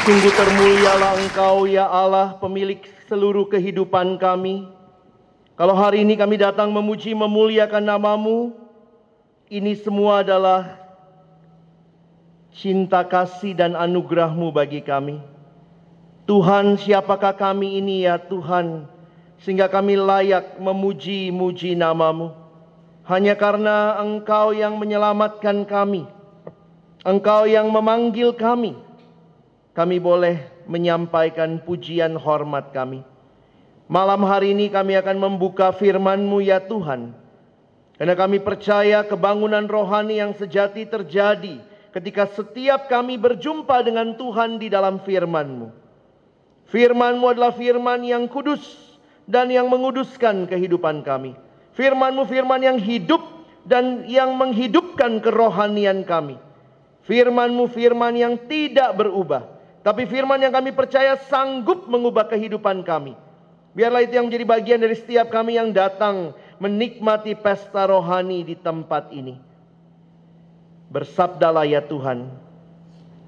Sungguh termulialah Engkau ya Allah pemilik seluruh kehidupan kami. Kalau hari ini kami datang memuji memuliakan namamu, ini semua adalah cinta kasih dan anugerahmu bagi kami. Tuhan siapakah kami ini ya Tuhan, sehingga kami layak memuji-muji namamu. Hanya karena Engkau yang menyelamatkan kami, Engkau yang memanggil kami, kami boleh menyampaikan pujian hormat kami. Malam hari ini kami akan membuka firman-Mu ya Tuhan. Karena kami percaya kebangunan rohani yang sejati terjadi ketika setiap kami berjumpa dengan Tuhan di dalam firman-Mu. Firman-Mu adalah firman yang kudus dan yang menguduskan kehidupan kami. Firman-Mu firman yang hidup dan yang menghidupkan kerohanian kami. Firman-Mu firman yang tidak berubah. Tapi firman yang kami percaya sanggup mengubah kehidupan kami. Biarlah itu yang menjadi bagian dari setiap kami yang datang menikmati pesta rohani di tempat ini. Bersabdalah ya Tuhan,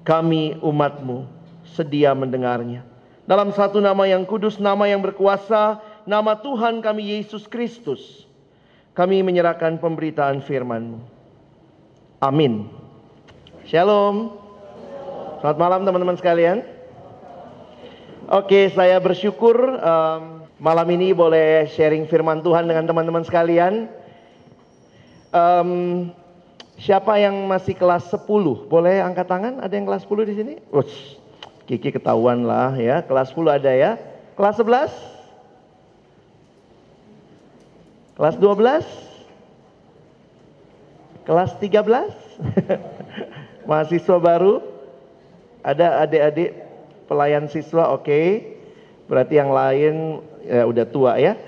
kami umatmu sedia mendengarnya. Dalam satu nama yang kudus, nama yang berkuasa, nama Tuhan kami Yesus Kristus. Kami menyerahkan pemberitaan firman-Mu. Amin. Shalom. Selamat malam teman-teman sekalian. Oke, saya bersyukur um, malam ini boleh sharing firman Tuhan dengan teman-teman sekalian. Um, siapa yang masih kelas 10? Boleh angkat tangan? Ada yang kelas 10 di sini? Ush, Kiki ketahuan lah ya. Kelas 10 ada ya. Kelas 11? Kelas 12? Kelas 13? Mahasiswa baru? Ada adik-adik pelayan siswa, oke. Berarti yang lain ya udah tua ya.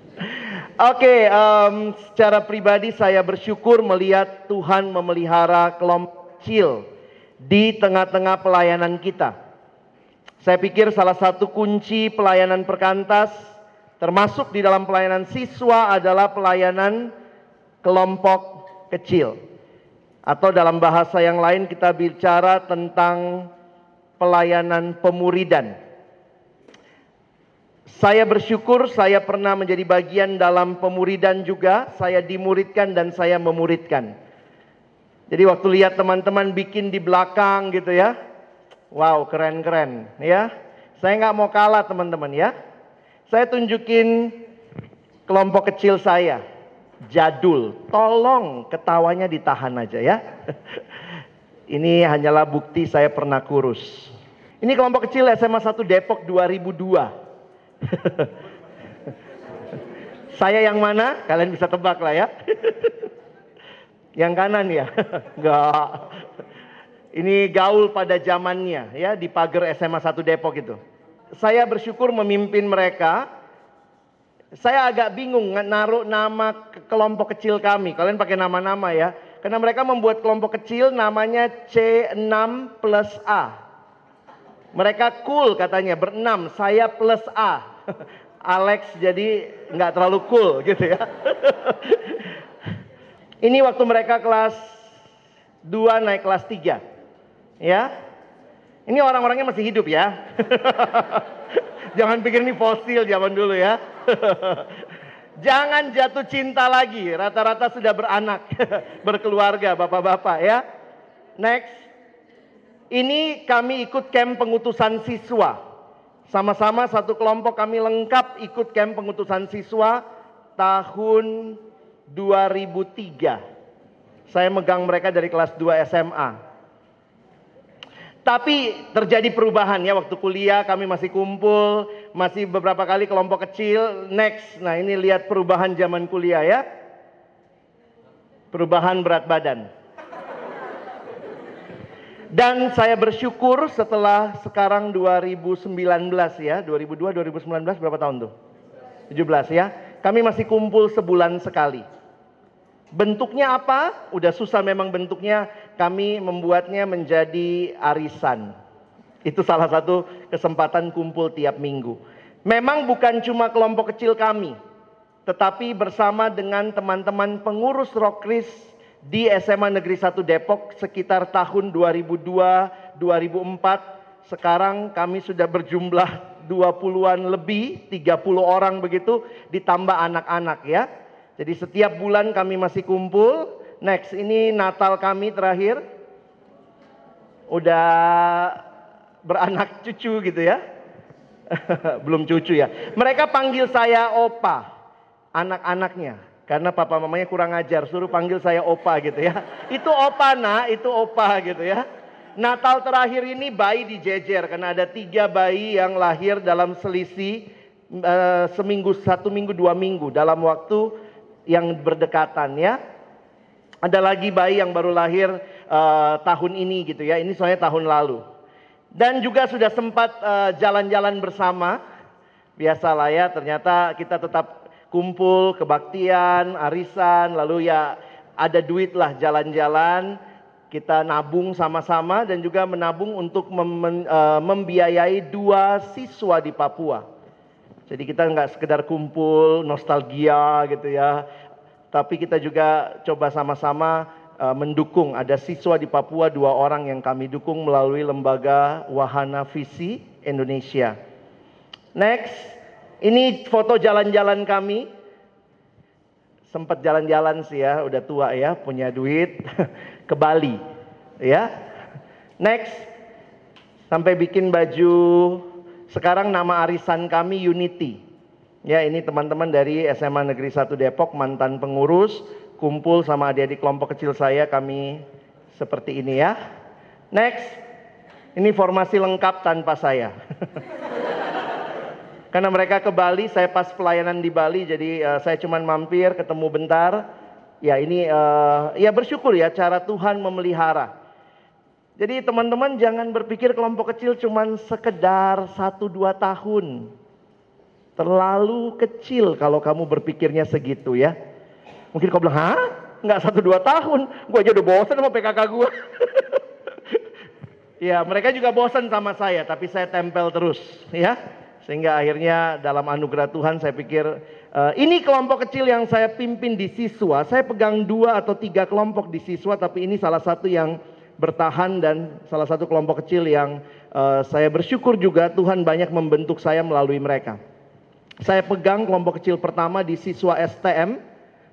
oke, em, secara pribadi saya bersyukur melihat Tuhan memelihara kelompok kecil di tengah-tengah pelayanan kita. Saya pikir salah satu kunci pelayanan perkantas termasuk di dalam pelayanan siswa adalah pelayanan kelompok kecil. Atau dalam bahasa yang lain kita bicara tentang pelayanan pemuridan. Saya bersyukur saya pernah menjadi bagian dalam pemuridan juga, saya dimuridkan dan saya memuridkan. Jadi waktu lihat teman-teman bikin di belakang gitu ya, wow keren-keren ya. Saya nggak mau kalah teman-teman ya. Saya tunjukin kelompok kecil saya, jadul. Tolong ketawanya ditahan aja ya. Ini hanyalah bukti saya pernah kurus. Ini kelompok kecil SMA 1 Depok 2002. saya yang mana? Kalian bisa tebak lah ya. yang kanan ya? Enggak. Ini gaul pada zamannya ya di pagar SMA 1 Depok itu. Saya bersyukur memimpin mereka. Saya agak bingung naruh nama ke kelompok kecil kami. Kalian pakai nama-nama ya. Karena mereka membuat kelompok kecil namanya C6 plus A. Mereka cool katanya berenam, saya plus A. Alex jadi nggak terlalu cool gitu ya. Ini waktu mereka kelas 2 naik kelas 3. Ya. Ini orang-orangnya masih hidup ya. Jangan pikir ini fosil zaman dulu ya. Jangan jatuh cinta lagi. Rata-rata sudah beranak, berkeluarga, bapak-bapak ya. Next. Ini kami ikut camp pengutusan siswa. Sama-sama satu kelompok kami lengkap ikut camp pengutusan siswa tahun 2003. Saya megang mereka dari kelas 2 SMA. Tapi terjadi perubahan ya waktu kuliah kami masih kumpul, masih beberapa kali kelompok kecil. Next, nah ini lihat perubahan zaman kuliah ya. Perubahan berat badan. Dan saya bersyukur setelah sekarang 2019 ya, 2002 2019 berapa tahun tuh? 17 ya. Kami masih kumpul sebulan sekali. Bentuknya apa? Udah susah memang bentuknya. Kami membuatnya menjadi arisan. Itu salah satu kesempatan kumpul tiap minggu. Memang bukan cuma kelompok kecil kami, tetapi bersama dengan teman-teman pengurus Rokris di SMA Negeri 1 Depok sekitar tahun 2002, 2004. Sekarang kami sudah berjumlah 20-an lebih, 30 orang begitu, ditambah anak-anak ya. Jadi setiap bulan kami masih kumpul. Next, ini Natal kami terakhir. Udah beranak cucu gitu ya. Belum cucu ya. Mereka panggil saya opa, anak-anaknya. Karena papa mamanya kurang ajar, suruh panggil saya opa gitu ya. Itu opa nak, itu opa gitu ya. Natal terakhir ini bayi dijejer karena ada tiga bayi yang lahir dalam selisih uh, seminggu, satu minggu, dua minggu dalam waktu yang berdekatan ya. Ada lagi bayi yang baru lahir uh, tahun ini gitu ya. Ini soalnya tahun lalu. Dan juga sudah sempat eh, jalan-jalan uh, bersama. Biasalah ya, ternyata kita tetap kumpul, kebaktian, arisan, lalu ya ada duit lah jalan-jalan. Kita nabung sama-sama dan juga menabung untuk mem uh, membiayai dua siswa di Papua. Jadi kita nggak sekedar kumpul nostalgia gitu ya, tapi kita juga coba sama-sama Eh, mendukung. Ada siswa di Papua dua orang yang kami dukung melalui lembaga Wahana Visi Indonesia. Next, ini foto jalan-jalan kami. Sempat jalan-jalan sih ya, udah tua ya, punya duit ke Bali, ya. Next, sampai bikin baju. Sekarang nama arisan kami Unity. Ya, ini teman-teman dari SMA Negeri 1 Depok, mantan pengurus, kumpul sama adik-adik kelompok kecil saya kami seperti ini ya. Next, ini formasi lengkap tanpa saya. Karena mereka ke Bali, saya pas pelayanan di Bali, jadi uh, saya cuma mampir, ketemu bentar. Ya ini, uh, ya bersyukur ya cara Tuhan memelihara. Jadi teman-teman jangan berpikir kelompok kecil cuma sekedar satu dua tahun. Terlalu kecil kalau kamu berpikirnya segitu ya. Mungkin kau bilang, hah? Nggak satu dua tahun. Gue aja udah bosan sama PKK gue. ya mereka juga bosan sama saya. Tapi saya tempel terus. ya Sehingga akhirnya dalam anugerah Tuhan saya pikir. Uh, ini kelompok kecil yang saya pimpin di siswa. Saya pegang dua atau tiga kelompok di siswa. Tapi ini salah satu yang bertahan dan salah satu kelompok kecil yang uh, saya bersyukur juga Tuhan banyak membentuk saya melalui mereka. Saya pegang kelompok kecil pertama di siswa STM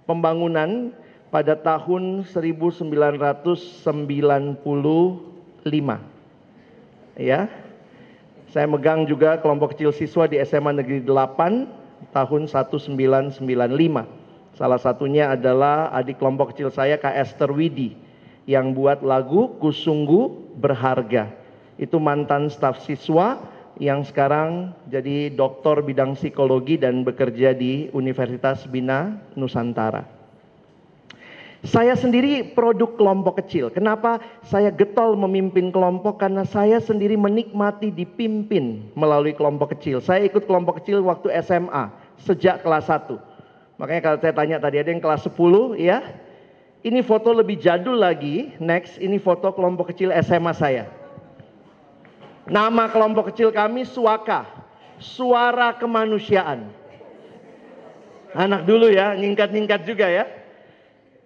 pembangunan pada tahun 1995. Ya. Saya megang juga kelompok kecil siswa di SMA Negeri 8 tahun 1995. Salah satunya adalah adik kelompok kecil saya Kak Esther Widi yang buat lagu Kusunggu Berharga. Itu mantan staf siswa yang sekarang jadi doktor bidang psikologi dan bekerja di Universitas Bina Nusantara. Saya sendiri produk kelompok kecil. Kenapa saya getol memimpin kelompok? Karena saya sendiri menikmati dipimpin melalui kelompok kecil. Saya ikut kelompok kecil waktu SMA sejak kelas 1. Makanya kalau saya tanya tadi ada yang kelas 10 ya. Ini foto lebih jadul lagi. Next, ini foto kelompok kecil SMA saya. Nama kelompok kecil kami Suaka, Suara Kemanusiaan. Anak dulu ya, nyingkat-nyingkat juga ya.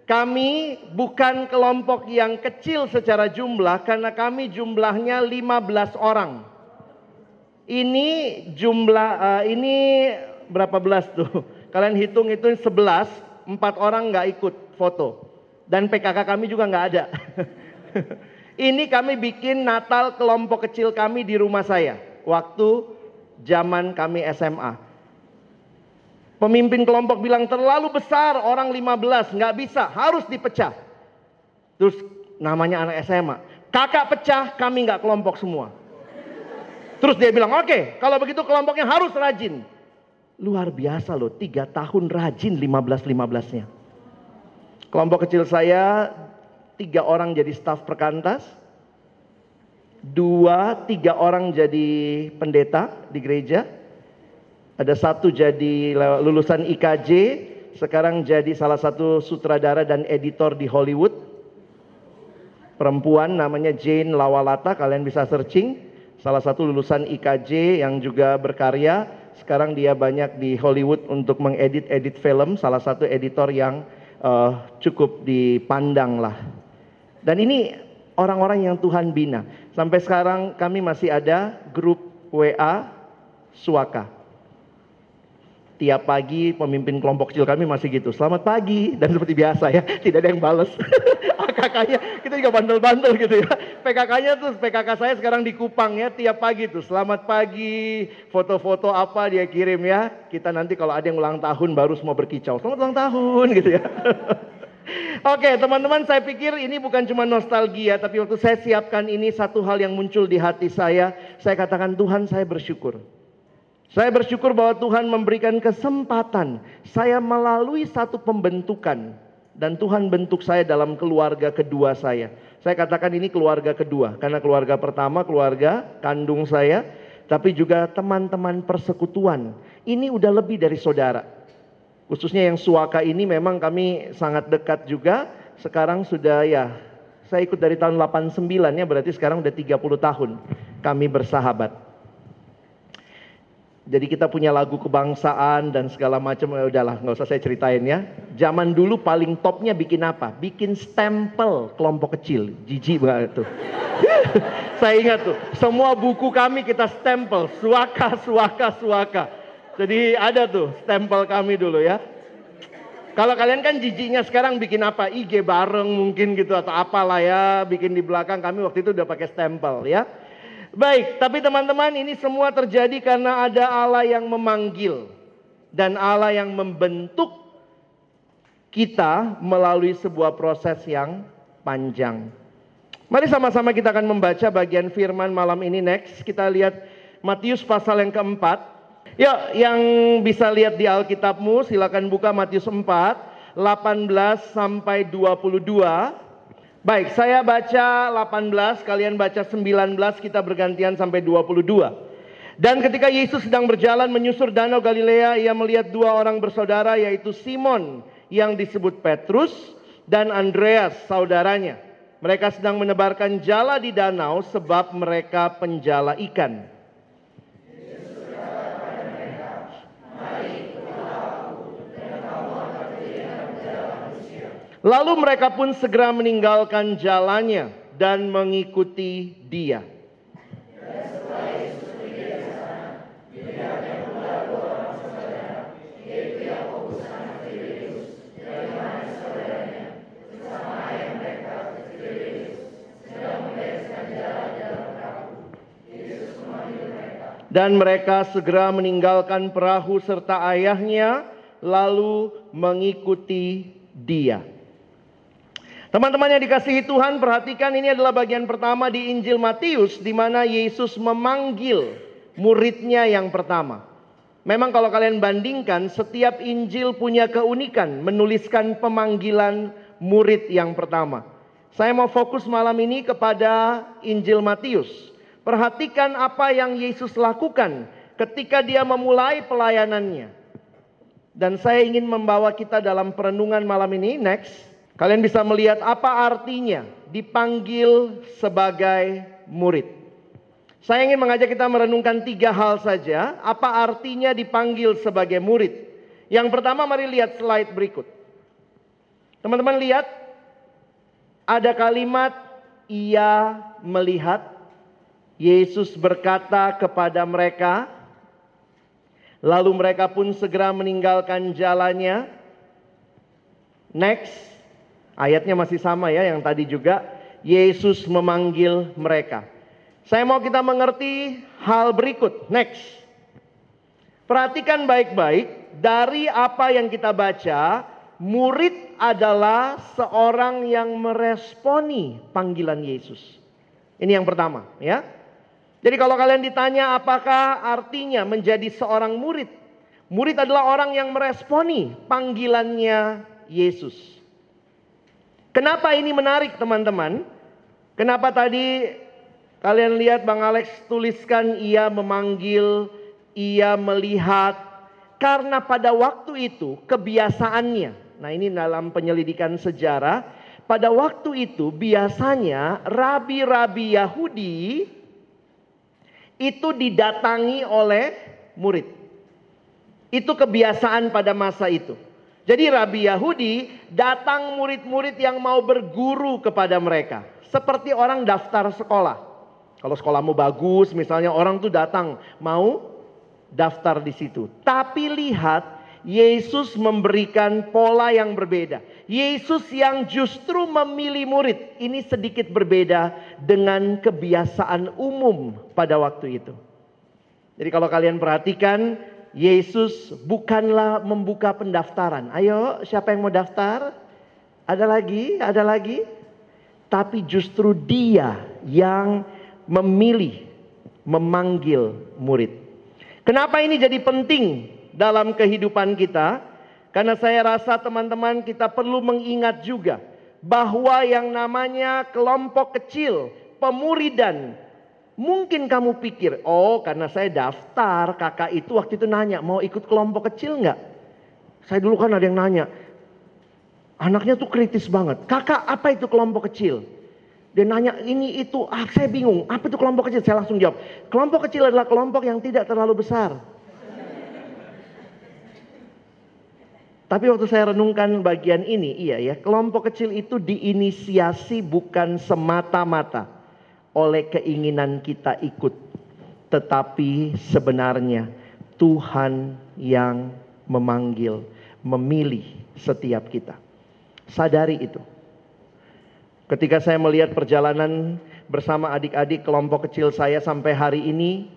Kami bukan kelompok yang kecil secara jumlah karena kami jumlahnya 15 orang. Ini jumlah uh, ini berapa belas tuh? Kalian hitung itu 11, empat orang nggak ikut foto. Dan PKK kami juga nggak ada. Ini kami bikin Natal kelompok kecil kami di rumah saya. Waktu zaman kami SMA. Pemimpin kelompok bilang terlalu besar orang 15 nggak bisa harus dipecah. Terus namanya anak SMA. Kakak pecah kami nggak kelompok semua. Terus dia bilang oke okay, kalau begitu kelompoknya harus rajin. Luar biasa loh tiga tahun rajin 15-15nya. Kelompok kecil saya tiga orang jadi staf perkantas, dua, tiga orang jadi pendeta di gereja, ada satu jadi lulusan IKJ, sekarang jadi salah satu sutradara dan editor di Hollywood. Perempuan namanya Jane Lawalata, kalian bisa searching. salah satu lulusan IKJ yang juga berkarya. Sekarang dia banyak di Hollywood untuk mengedit-edit film, salah satu editor yang uh, cukup dipandang lah. Dan ini orang-orang yang Tuhan bina. Sampai sekarang kami masih ada grup WA Suaka. Tiap pagi pemimpin kelompok kecil kami masih gitu. Selamat pagi dan seperti biasa ya, tidak ada yang bales. AKK-nya kita juga bandel-bandel gitu ya. PKK-nya tuh PKK saya sekarang di Kupang ya tiap pagi tuh. Selamat pagi, foto-foto apa dia kirim ya. Kita nanti kalau ada yang ulang tahun baru semua berkicau. Selamat ulang tahun gitu ya. Oke teman-teman saya pikir ini bukan cuma nostalgia tapi waktu saya siapkan ini satu hal yang muncul di hati saya. Saya katakan Tuhan saya bersyukur. Saya bersyukur bahwa Tuhan memberikan kesempatan saya melalui satu pembentukan. Dan Tuhan bentuk saya dalam keluarga kedua saya. Saya katakan ini keluarga kedua. Karena keluarga pertama keluarga kandung saya. Tapi juga teman-teman persekutuan. Ini udah lebih dari saudara. Khususnya yang suaka ini memang kami sangat dekat juga. Sekarang sudah ya saya ikut dari tahun 89 ya berarti sekarang udah 30 tahun kami bersahabat. Jadi kita punya lagu kebangsaan dan segala macam. Ya udahlah, nggak usah saya ceritain ya. Zaman dulu paling topnya bikin apa? Bikin stempel kelompok kecil. Jijik banget tuh. saya ingat tuh, semua buku kami kita stempel. Suaka, suaka, suaka. Jadi ada tuh stempel kami dulu ya. Kalau kalian kan jijiknya sekarang bikin apa? IG bareng mungkin gitu atau apalah ya. Bikin di belakang kami waktu itu udah pakai stempel ya. Baik, tapi teman-teman ini semua terjadi karena ada Allah yang memanggil dan Allah yang membentuk kita melalui sebuah proses yang panjang. Mari sama-sama kita akan membaca bagian firman malam ini next. Kita lihat Matius pasal yang keempat. Ya, yang bisa lihat di Alkitabmu silakan buka Matius 4 18 sampai 22. Baik, saya baca 18, kalian baca 19, kita bergantian sampai 22. Dan ketika Yesus sedang berjalan menyusur danau Galilea, ia melihat dua orang bersaudara yaitu Simon yang disebut Petrus dan Andreas saudaranya. Mereka sedang menebarkan jala di danau sebab mereka penjala ikan. Lalu mereka pun segera meninggalkan jalannya dan mengikuti dia. Dan mereka segera meninggalkan perahu serta ayahnya, lalu mengikuti dia. Teman-teman yang dikasihi Tuhan, perhatikan ini adalah bagian pertama di Injil Matius di mana Yesus memanggil muridnya yang pertama. Memang kalau kalian bandingkan, setiap Injil punya keunikan menuliskan pemanggilan murid yang pertama. Saya mau fokus malam ini kepada Injil Matius. Perhatikan apa yang Yesus lakukan ketika dia memulai pelayanannya. Dan saya ingin membawa kita dalam perenungan malam ini, next Kalian bisa melihat apa artinya dipanggil sebagai murid. Saya ingin mengajak kita merenungkan tiga hal saja. Apa artinya dipanggil sebagai murid? Yang pertama mari lihat slide berikut. Teman-teman lihat. Ada kalimat ia melihat. Yesus berkata kepada mereka. Lalu mereka pun segera meninggalkan jalannya. Next. Ayatnya masih sama ya yang tadi juga. Yesus memanggil mereka. Saya mau kita mengerti hal berikut. Next. Perhatikan baik-baik dari apa yang kita baca, murid adalah seorang yang meresponi panggilan Yesus. Ini yang pertama, ya. Jadi kalau kalian ditanya apakah artinya menjadi seorang murid? Murid adalah orang yang meresponi panggilannya Yesus. Kenapa ini menarik teman-teman? Kenapa tadi kalian lihat Bang Alex tuliskan ia memanggil, ia melihat. Karena pada waktu itu kebiasaannya. Nah ini dalam penyelidikan sejarah. Pada waktu itu biasanya rabi-rabi Yahudi itu didatangi oleh murid. Itu kebiasaan pada masa itu. Jadi Rabi Yahudi datang murid-murid yang mau berguru kepada mereka. Seperti orang daftar sekolah. Kalau sekolahmu bagus misalnya orang tuh datang mau daftar di situ. Tapi lihat Yesus memberikan pola yang berbeda. Yesus yang justru memilih murid. Ini sedikit berbeda dengan kebiasaan umum pada waktu itu. Jadi kalau kalian perhatikan Yesus bukanlah membuka pendaftaran. Ayo, siapa yang mau daftar? Ada lagi? Ada lagi? Tapi justru dia yang memilih, memanggil murid. Kenapa ini jadi penting dalam kehidupan kita? Karena saya rasa teman-teman kita perlu mengingat juga bahwa yang namanya kelompok kecil, pemuridan, Mungkin kamu pikir, oh karena saya daftar, kakak itu waktu itu nanya, mau ikut kelompok kecil nggak? Saya dulu kan ada yang nanya, anaknya tuh kritis banget. Kakak apa itu kelompok kecil? Dia nanya ini itu, ah saya bingung, apa itu kelompok kecil? Saya langsung jawab, kelompok kecil adalah kelompok yang tidak terlalu besar. Tapi waktu saya renungkan bagian ini, iya ya, kelompok kecil itu diinisiasi bukan semata-mata oleh keinginan kita ikut. Tetapi sebenarnya Tuhan yang memanggil, memilih setiap kita. Sadari itu. Ketika saya melihat perjalanan bersama adik-adik kelompok kecil saya sampai hari ini,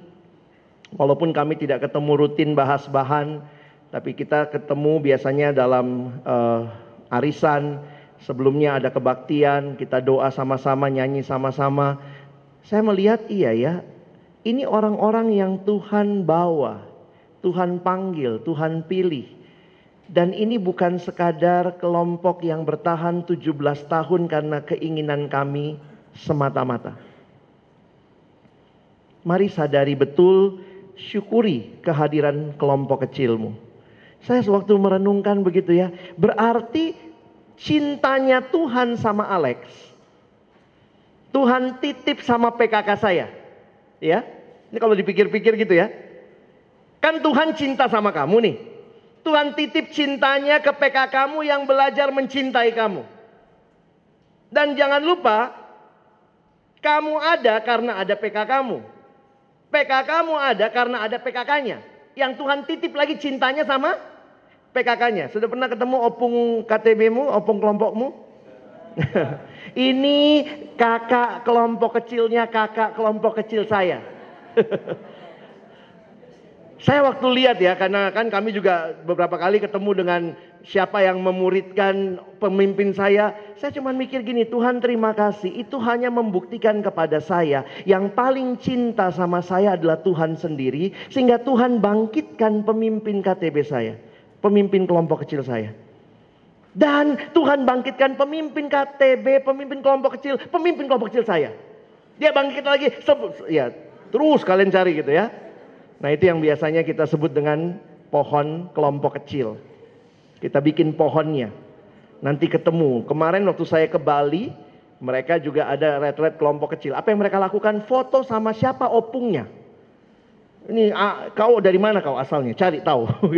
walaupun kami tidak ketemu rutin bahas bahan, tapi kita ketemu biasanya dalam uh, arisan, sebelumnya ada kebaktian, kita doa sama-sama, nyanyi sama-sama. Saya melihat iya ya, ini orang-orang yang Tuhan bawa, Tuhan panggil, Tuhan pilih. Dan ini bukan sekadar kelompok yang bertahan 17 tahun karena keinginan kami semata-mata. Mari sadari betul, syukuri kehadiran kelompok kecilmu. Saya sewaktu merenungkan begitu ya, berarti cintanya Tuhan sama Alex Tuhan titip sama PKK saya. Ya. Ini kalau dipikir-pikir gitu ya. Kan Tuhan cinta sama kamu nih. Tuhan titip cintanya ke PKK kamu yang belajar mencintai kamu. Dan jangan lupa, kamu ada karena ada PKK kamu. PKK kamu ada karena ada PKK-nya. Yang Tuhan titip lagi cintanya sama PKK-nya. Sudah pernah ketemu opung KTB-mu, opung kelompokmu? Ini kakak kelompok kecilnya kakak kelompok kecil saya. saya waktu lihat ya karena kan kami juga beberapa kali ketemu dengan siapa yang memuridkan pemimpin saya. Saya cuma mikir gini, Tuhan terima kasih. Itu hanya membuktikan kepada saya yang paling cinta sama saya adalah Tuhan sendiri sehingga Tuhan bangkitkan pemimpin KTB saya, pemimpin kelompok kecil saya. Dan Tuhan bangkitkan pemimpin KTB, pemimpin kelompok kecil, pemimpin kelompok kecil saya. Dia bangkit lagi, ya terus kalian cari gitu ya. Nah itu yang biasanya kita sebut dengan pohon kelompok kecil. Kita bikin pohonnya. Nanti ketemu. Kemarin waktu saya ke Bali, mereka juga ada red-red kelompok kecil. Apa yang mereka lakukan? Foto sama siapa opungnya. Ini ah, kau dari mana kau asalnya? Cari tahu.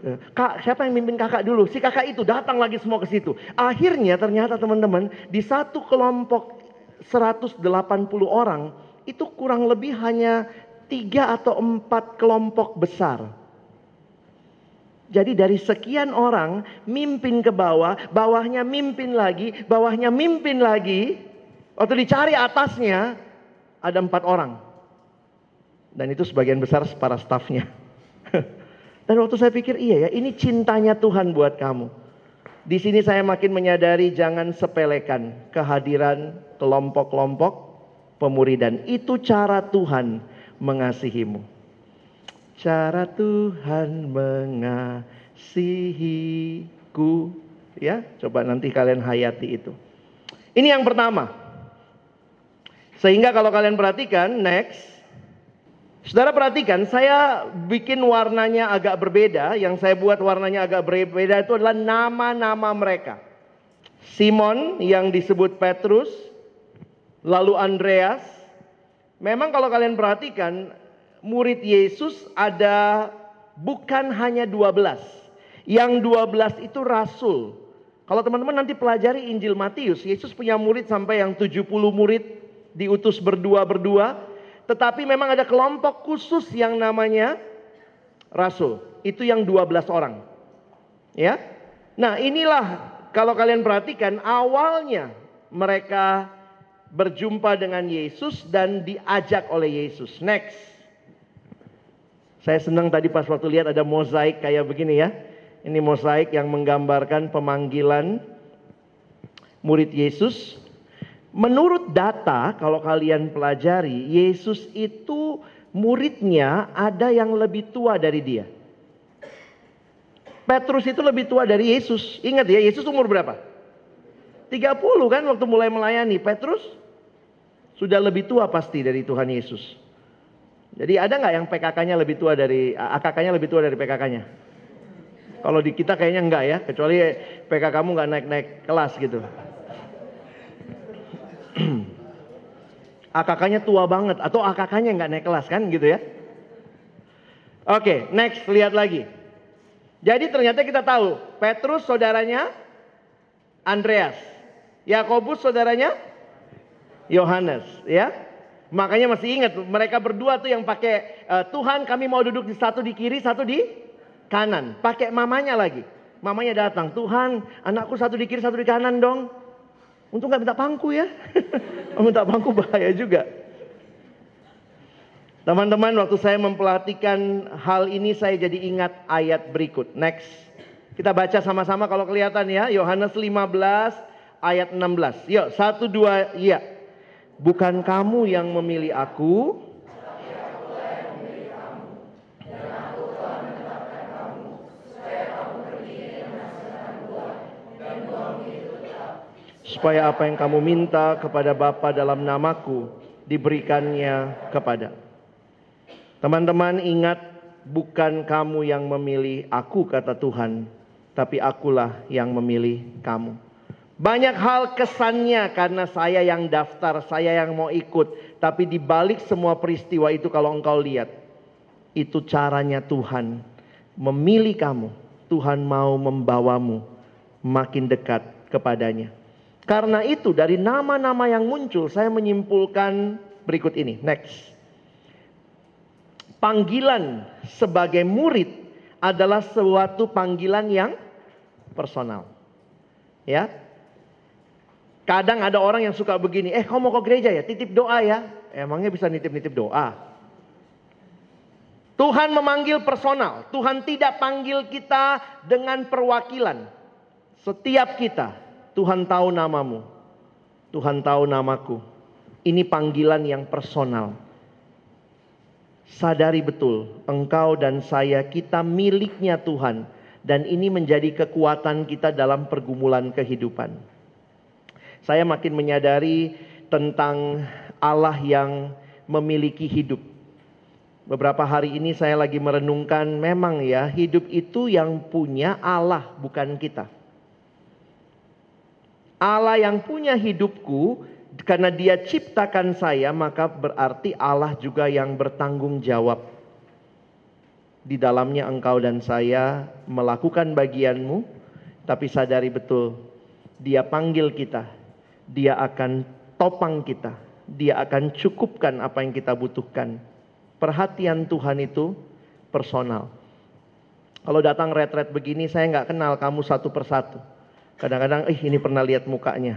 Ya. Kak, siapa yang mimpin kakak dulu? Si kakak itu datang lagi semua ke situ. Akhirnya ternyata teman-teman di satu kelompok 180 orang itu kurang lebih hanya tiga atau empat kelompok besar. Jadi dari sekian orang mimpin ke bawah, bawahnya mimpin lagi, bawahnya mimpin lagi. Waktu dicari atasnya ada empat orang. Dan itu sebagian besar para stafnya. Dan waktu saya pikir iya ya, ini cintanya Tuhan buat kamu. Di sini saya makin menyadari jangan sepelekan kehadiran kelompok-kelompok pemuridan. Itu cara Tuhan mengasihimu. Cara Tuhan mengasihiku. Ya, coba nanti kalian hayati itu. Ini yang pertama. Sehingga kalau kalian perhatikan, next. Saudara perhatikan, saya bikin warnanya agak berbeda. Yang saya buat warnanya agak berbeda itu adalah nama-nama mereka. Simon yang disebut Petrus, lalu Andreas, Memang kalau kalian perhatikan, murid Yesus ada bukan hanya 12. Yang 12 itu rasul. Kalau teman-teman nanti pelajari Injil Matius, Yesus punya murid sampai yang 70 murid diutus berdua-berdua. Tetapi memang ada kelompok khusus yang namanya rasul. Itu yang 12 orang. Ya. Nah, inilah kalau kalian perhatikan awalnya mereka berjumpa dengan Yesus dan diajak oleh Yesus. Next. Saya senang tadi pas waktu lihat ada mozaik kayak begini ya. Ini mozaik yang menggambarkan pemanggilan murid Yesus. Menurut data kalau kalian pelajari, Yesus itu muridnya ada yang lebih tua dari dia. Petrus itu lebih tua dari Yesus. Ingat ya, Yesus umur berapa? 30 kan waktu mulai melayani. Petrus sudah lebih tua pasti dari Tuhan Yesus. Jadi ada nggak yang PKK-nya lebih tua dari AKK-nya lebih tua dari PKK-nya? Kalau di kita kayaknya enggak ya, kecuali PK kamu nggak naik-naik kelas gitu. AKK-nya tua banget atau AKK-nya nggak naik kelas kan gitu ya. Oke, okay, next lihat lagi. Jadi ternyata kita tahu Petrus saudaranya Andreas, Yakobus saudaranya Yohanes, ya. Makanya masih ingat mereka berdua tuh yang pakai uh, Tuhan kami mau duduk di satu di kiri, satu di kanan. Pakai mamanya lagi. Mamanya datang, Tuhan anakku satu di kiri, satu di kanan dong. Untung gak minta pangku ya. minta pangku bahaya juga. Teman-teman waktu saya memperhatikan hal ini saya jadi ingat ayat berikut. Next. Kita baca sama-sama kalau kelihatan ya. Yohanes 15 ayat 16. Yuk satu dua iya. Bukan kamu yang memilih aku, supaya apa yang kamu minta kepada Bapa dalam namaku diberikannya kepada. Teman-teman ingat bukan kamu yang memilih aku kata Tuhan, tapi akulah yang memilih kamu. Banyak hal kesannya karena saya yang daftar, saya yang mau ikut, tapi di balik semua peristiwa itu kalau engkau lihat, itu caranya Tuhan memilih kamu. Tuhan mau membawamu makin dekat kepadanya. Karena itu dari nama-nama yang muncul saya menyimpulkan berikut ini. Next. Panggilan sebagai murid adalah suatu panggilan yang personal. Ya. Kadang ada orang yang suka begini, eh kamu mau ke gereja ya, titip doa ya. Emangnya bisa nitip-nitip doa? Tuhan memanggil personal. Tuhan tidak panggil kita dengan perwakilan. Setiap kita Tuhan tahu namamu. Tuhan tahu namaku. Ini panggilan yang personal. Sadari betul, engkau dan saya kita miliknya Tuhan. Dan ini menjadi kekuatan kita dalam pergumulan kehidupan. Saya makin menyadari tentang Allah yang memiliki hidup. Beberapa hari ini saya lagi merenungkan memang ya hidup itu yang punya Allah bukan kita. Allah yang punya hidupku karena dia ciptakan saya maka berarti Allah juga yang bertanggung jawab. Di dalamnya engkau dan saya melakukan bagianmu tapi sadari betul dia panggil kita. Dia akan topang kita. Dia akan cukupkan apa yang kita butuhkan. Perhatian Tuhan itu personal. Kalau datang retret begini saya nggak kenal kamu satu persatu. Kadang-kadang, ih ini pernah lihat mukanya.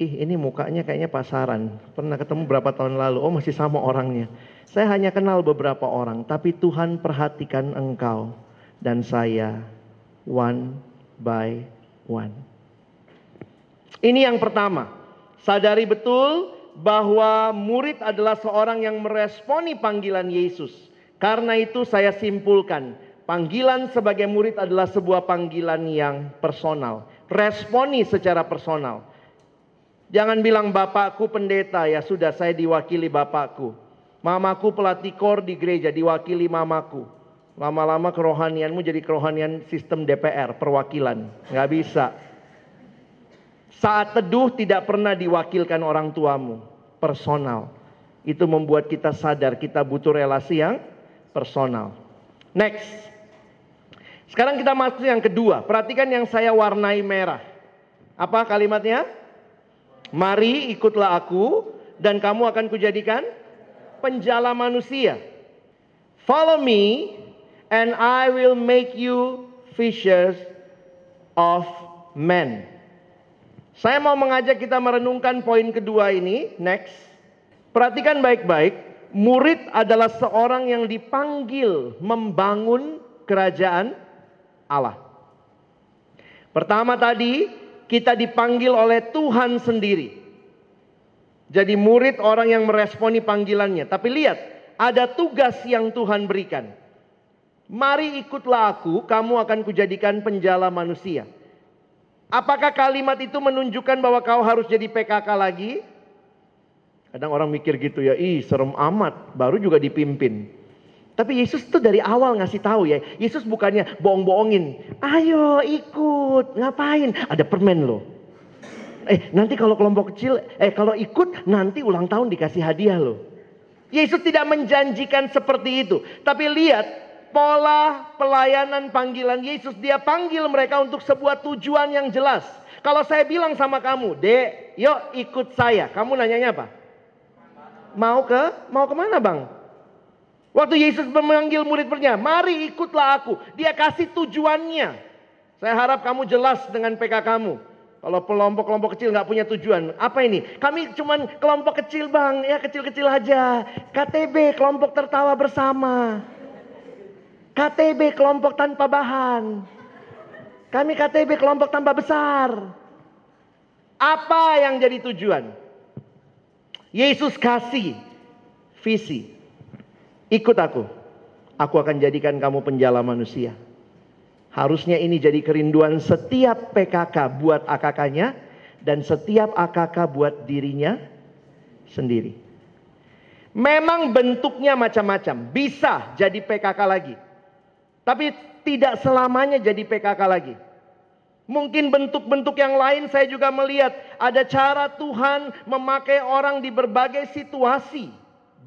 Ih ini mukanya kayaknya pasaran. Pernah ketemu berapa tahun lalu. Oh masih sama orangnya. Saya hanya kenal beberapa orang. Tapi Tuhan perhatikan engkau dan saya one by one. Ini yang pertama. Sadari betul bahwa murid adalah seorang yang meresponi panggilan Yesus. Karena itu saya simpulkan, panggilan sebagai murid adalah sebuah panggilan yang personal responi secara personal. Jangan bilang bapakku pendeta ya sudah saya diwakili bapakku. Mamaku pelatih kor di gereja diwakili mamaku. Lama-lama kerohanianmu jadi kerohanian sistem DPR, perwakilan. Nggak bisa. Saat teduh tidak pernah diwakilkan orang tuamu. Personal. Itu membuat kita sadar kita butuh relasi yang personal. Next. Sekarang kita masuk yang kedua. Perhatikan yang saya warnai merah. Apa kalimatnya? Mari ikutlah aku dan kamu akan kujadikan penjala manusia. Follow me and I will make you fishers of men. Saya mau mengajak kita merenungkan poin kedua ini. Next. Perhatikan baik-baik. Murid adalah seorang yang dipanggil membangun kerajaan Allah. Pertama tadi, kita dipanggil oleh Tuhan sendiri. Jadi murid orang yang meresponi panggilannya. Tapi lihat, ada tugas yang Tuhan berikan. Mari ikutlah aku, kamu akan kujadikan penjala manusia. Apakah kalimat itu menunjukkan bahwa kau harus jadi PKK lagi? Kadang orang mikir gitu ya, ih serem amat, baru juga dipimpin. Tapi Yesus tuh dari awal ngasih tahu ya, Yesus bukannya bohong-bohongin. Ayo ikut, ngapain? Ada permen loh. Eh nanti kalau kelompok kecil, eh kalau ikut nanti ulang tahun dikasih hadiah loh. Yesus tidak menjanjikan seperti itu. Tapi lihat pola pelayanan panggilan Yesus. Dia panggil mereka untuk sebuah tujuan yang jelas. Kalau saya bilang sama kamu, dek, yuk ikut saya. Kamu nanyanya apa? Mau ke mau ke mana bang? Waktu Yesus memanggil murid-muridnya, mari ikutlah aku. Dia kasih tujuannya. Saya harap kamu jelas dengan PK kamu. Kalau kelompok-kelompok kecil nggak punya tujuan, apa ini? Kami cuman kelompok kecil bang, ya kecil-kecil aja. KTB, kelompok tertawa bersama. KTB, kelompok tanpa bahan. Kami KTB, kelompok tanpa besar. Apa yang jadi tujuan? Yesus kasih visi. Ikut aku. Aku akan jadikan kamu penjala manusia. Harusnya ini jadi kerinduan setiap PKK buat AKK-nya dan setiap AKK buat dirinya sendiri. Memang bentuknya macam-macam, bisa jadi PKK lagi. Tapi tidak selamanya jadi PKK lagi. Mungkin bentuk-bentuk yang lain saya juga melihat ada cara Tuhan memakai orang di berbagai situasi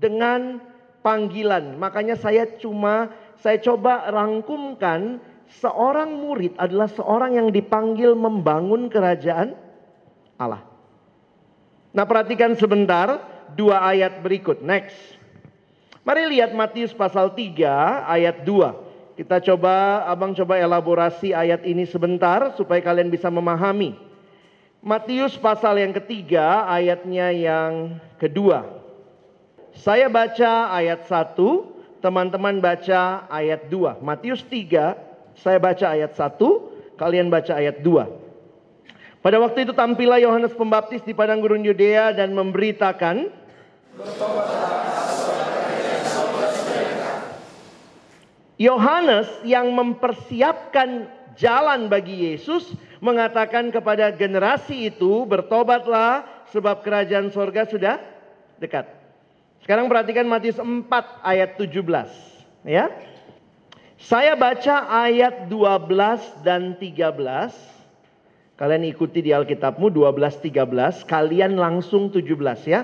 dengan panggilan. Makanya saya cuma saya coba rangkumkan seorang murid adalah seorang yang dipanggil membangun kerajaan Allah. Nah, perhatikan sebentar dua ayat berikut. Next. Mari lihat Matius pasal 3 ayat 2. Kita coba, abang coba elaborasi ayat ini sebentar supaya kalian bisa memahami. Matius pasal yang ketiga, ayatnya yang kedua. Saya baca ayat 1, teman-teman baca ayat 2. Matius 3, saya baca ayat 1, kalian baca ayat 2. Pada waktu itu tampillah Yohanes Pembaptis di padang gurun Yudea dan memberitakan, Yohanes yang mempersiapkan jalan bagi Yesus mengatakan kepada generasi itu bertobatlah sebab kerajaan sorga sudah dekat. Sekarang perhatikan Matius 4 ayat 17 ya. Saya baca ayat 12 dan 13. Kalian ikuti di Alkitabmu 12 13, kalian langsung 17 ya.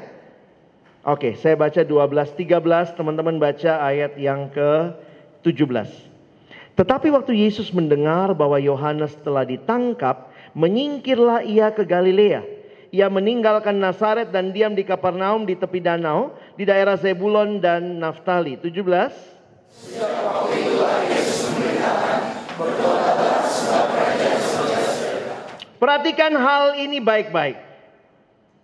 Oke, saya baca 12 13, teman-teman baca ayat yang ke 17. Tetapi waktu Yesus mendengar bahwa Yohanes telah ditangkap, menyingkirlah ia ke Galilea. Ia meninggalkan Nazaret dan diam di Kapernaum di tepi danau, di daerah Zebulon dan Naftali. 17. Perhatikan hal ini baik-baik.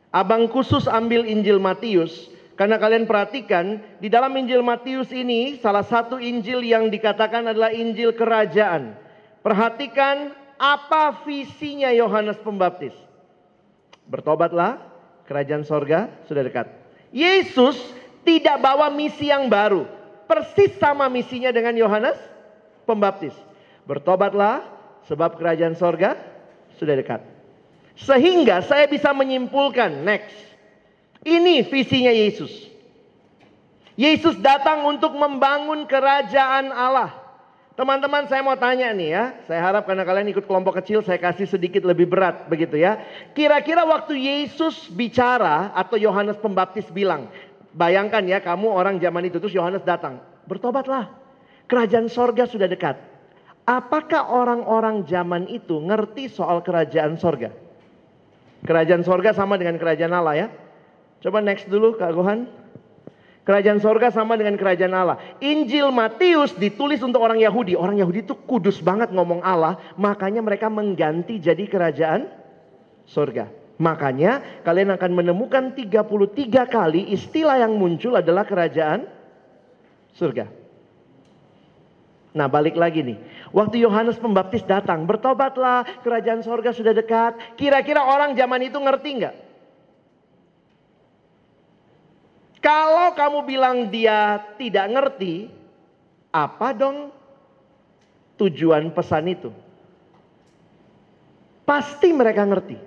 Abang khusus ambil Injil Matius karena kalian perhatikan di dalam Injil Matius ini salah satu Injil yang dikatakan adalah Injil kerajaan. Perhatikan apa visinya Yohanes Pembaptis. Bertobatlah, kerajaan sorga sudah dekat. Yesus tidak bawa misi yang baru. Persis sama misinya dengan Yohanes Pembaptis. Bertobatlah sebab kerajaan sorga sudah dekat. Sehingga saya bisa menyimpulkan next ini visinya Yesus. Yesus datang untuk membangun kerajaan Allah. Teman-teman saya mau tanya nih ya. Saya harap karena kalian ikut kelompok kecil saya kasih sedikit lebih berat begitu ya. Kira-kira waktu Yesus bicara atau Yohanes Pembaptis bilang. Bayangkan ya kamu orang zaman itu terus Yohanes datang. Bertobatlah. Kerajaan sorga sudah dekat. Apakah orang-orang zaman itu ngerti soal kerajaan sorga? Kerajaan sorga sama dengan kerajaan Allah ya. Coba next dulu Kak Gohan. Kerajaan sorga sama dengan kerajaan Allah. Injil Matius ditulis untuk orang Yahudi. Orang Yahudi itu kudus banget ngomong Allah. Makanya mereka mengganti jadi kerajaan sorga. Makanya kalian akan menemukan 33 kali istilah yang muncul adalah kerajaan surga. Nah balik lagi nih. Waktu Yohanes Pembaptis datang. Bertobatlah kerajaan sorga sudah dekat. Kira-kira orang zaman itu ngerti nggak? Kalau kamu bilang dia tidak ngerti, apa dong tujuan pesan itu? Pasti mereka ngerti.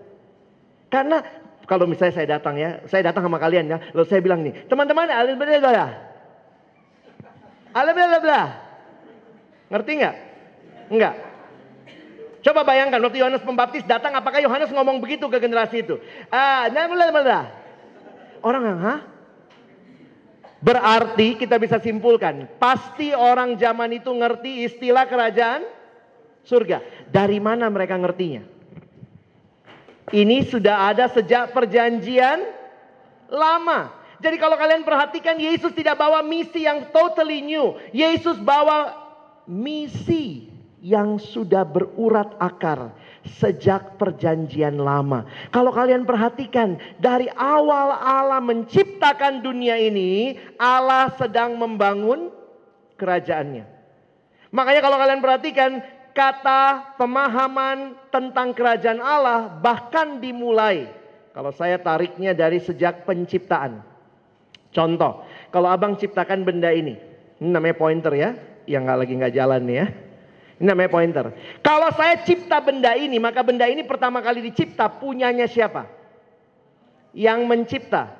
Karena kalau misalnya saya datang ya, saya datang sama kalian ya, lalu saya bilang nih, teman-teman, alif bla bla alif Ngerti nggak? Enggak. Coba bayangkan waktu Yohanes Pembaptis datang, apakah Yohanes ngomong begitu ke generasi itu? Ah, bla Orang yang, hah? Berarti kita bisa simpulkan, pasti orang zaman itu ngerti istilah kerajaan surga. Dari mana mereka ngertinya? Ini sudah ada sejak perjanjian lama. Jadi kalau kalian perhatikan Yesus tidak bawa misi yang totally new. Yesus bawa misi yang sudah berurat akar sejak perjanjian lama. Kalau kalian perhatikan dari awal Allah menciptakan dunia ini, Allah sedang membangun kerajaannya. Makanya kalau kalian perhatikan kata pemahaman tentang kerajaan Allah bahkan dimulai kalau saya tariknya dari sejak penciptaan. Contoh, kalau abang ciptakan benda ini, ini namanya pointer ya, yang nggak lagi nggak jalan nih ya. Ini namanya pointer. Kalau saya cipta benda ini, maka benda ini pertama kali dicipta punyanya siapa? Yang mencipta.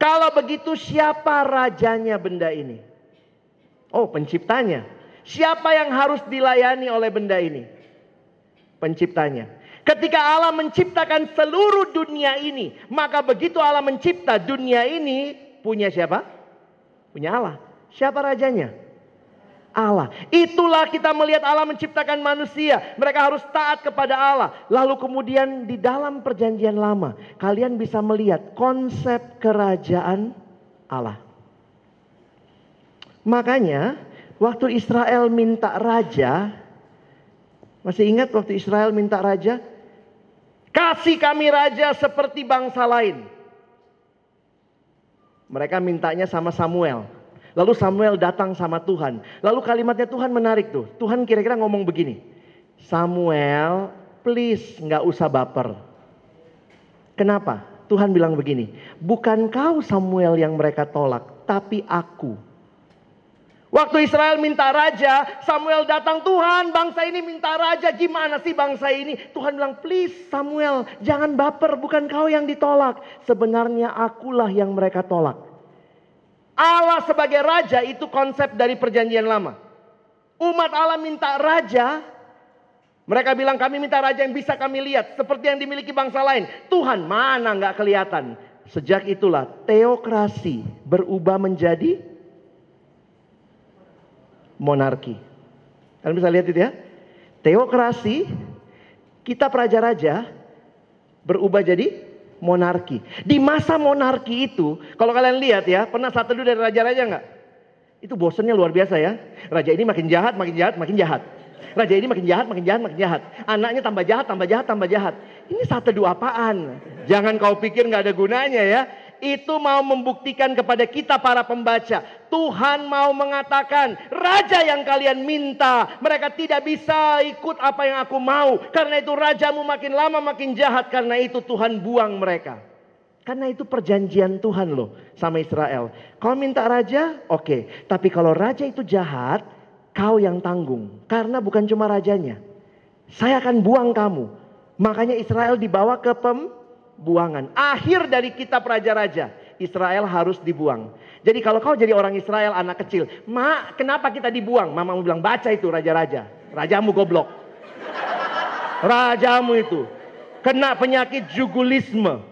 Kalau begitu siapa rajanya benda ini? Oh penciptanya. Siapa yang harus dilayani oleh benda ini? Penciptanya. Ketika Allah menciptakan seluruh dunia ini, maka begitu Allah mencipta dunia ini punya siapa? Punya Allah. Siapa rajanya? Allah. Itulah kita melihat Allah menciptakan manusia. Mereka harus taat kepada Allah. Lalu kemudian di dalam perjanjian lama. Kalian bisa melihat konsep kerajaan Allah. Makanya waktu Israel minta raja. Masih ingat waktu Israel minta raja? Kasih kami raja seperti bangsa lain. Mereka mintanya sama Samuel. Lalu Samuel datang sama Tuhan. Lalu kalimatnya Tuhan menarik tuh. Tuhan kira-kira ngomong begini. Samuel, please nggak usah baper. Kenapa? Tuhan bilang begini. Bukan kau Samuel yang mereka tolak, tapi aku. Waktu Israel minta raja, Samuel datang, Tuhan bangsa ini minta raja, gimana sih bangsa ini? Tuhan bilang, please Samuel, jangan baper, bukan kau yang ditolak. Sebenarnya akulah yang mereka tolak. Allah sebagai raja itu konsep dari perjanjian lama. Umat Allah minta raja, mereka bilang kami minta raja yang bisa kami lihat seperti yang dimiliki bangsa lain. Tuhan mana nggak kelihatan. Sejak itulah teokrasi berubah menjadi monarki. Kalian bisa lihat itu ya. Teokrasi kita praja-raja berubah jadi monarki. Di masa monarki itu, kalau kalian lihat ya, pernah satu dulu dari raja-raja nggak? Itu bosannya luar biasa ya. Raja ini makin jahat, makin jahat, makin jahat. Raja ini makin jahat, makin jahat, makin jahat. Anaknya tambah jahat, tambah jahat, tambah jahat. Ini satu dua apaan? Jangan kau pikir nggak ada gunanya ya itu mau membuktikan kepada kita para pembaca. Tuhan mau mengatakan, raja yang kalian minta, mereka tidak bisa ikut apa yang aku mau. Karena itu rajamu makin lama makin jahat, karena itu Tuhan buang mereka. Karena itu perjanjian Tuhan loh sama Israel. Kau minta raja, oke. Okay. Tapi kalau raja itu jahat, kau yang tanggung. Karena bukan cuma rajanya. Saya akan buang kamu. Makanya Israel dibawa ke pem, buangan. Akhir dari kitab raja-raja. Israel harus dibuang. Jadi kalau kau jadi orang Israel anak kecil. Ma kenapa kita dibuang? Mama mau bilang baca itu raja-raja. Rajamu goblok. Rajamu itu. Kena penyakit jugulisme.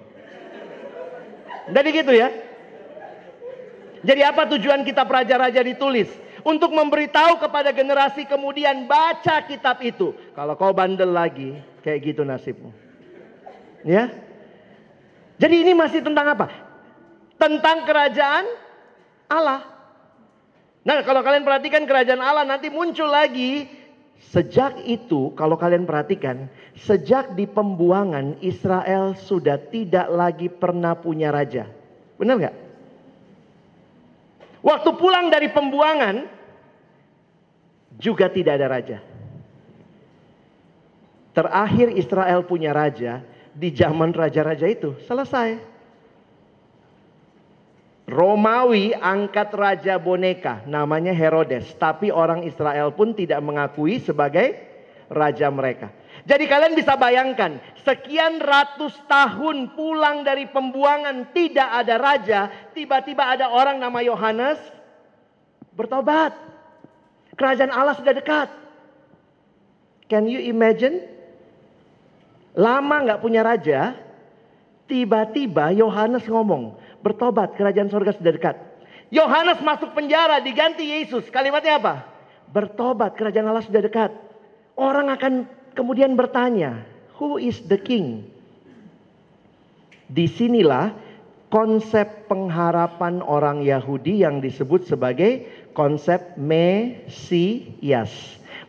Jadi gitu ya. Jadi apa tujuan kitab raja-raja ditulis? Untuk memberitahu kepada generasi kemudian baca kitab itu. Kalau kau bandel lagi, kayak gitu nasibmu. Ya. Jadi ini masih tentang apa? Tentang kerajaan Allah. Nah, kalau kalian perhatikan kerajaan Allah nanti muncul lagi Sejak itu kalau kalian perhatikan, sejak di pembuangan Israel sudah tidak lagi pernah punya raja. Benar nggak? Waktu pulang dari pembuangan juga tidak ada raja. Terakhir Israel punya raja di zaman raja-raja itu selesai. Romawi angkat raja boneka namanya Herodes. Tapi orang Israel pun tidak mengakui sebagai raja mereka. Jadi kalian bisa bayangkan sekian ratus tahun pulang dari pembuangan tidak ada raja. Tiba-tiba ada orang nama Yohanes bertobat. Kerajaan Allah sudah dekat. Can you imagine? Lama nggak punya raja, tiba-tiba Yohanes ngomong, bertobat, kerajaan surga sudah dekat. Yohanes masuk penjara, diganti Yesus. Kalimatnya apa? Bertobat, kerajaan Allah sudah dekat. Orang akan kemudian bertanya, who is the king? Di sinilah konsep pengharapan orang Yahudi yang disebut sebagai konsep Mesias.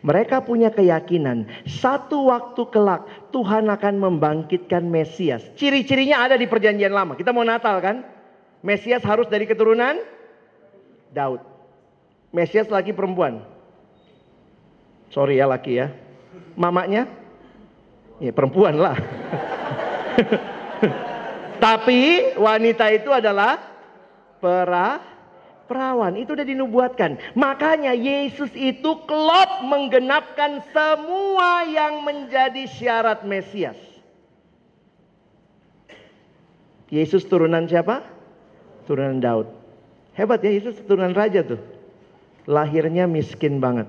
Mereka punya keyakinan satu waktu kelak Tuhan akan membangkitkan Mesias. Ciri-cirinya ada di perjanjian lama. Kita mau Natal kan? Mesias harus dari keturunan Daud. Mesias laki perempuan. Sorry ya laki ya. Mamanya? Ya perempuan lah. Tapi wanita itu adalah pera perawan. Itu udah dinubuatkan. Makanya Yesus itu klop menggenapkan semua yang menjadi syarat Mesias. Yesus turunan siapa? turunan Daud. Hebat ya Yesus turunan raja tuh. Lahirnya miskin banget.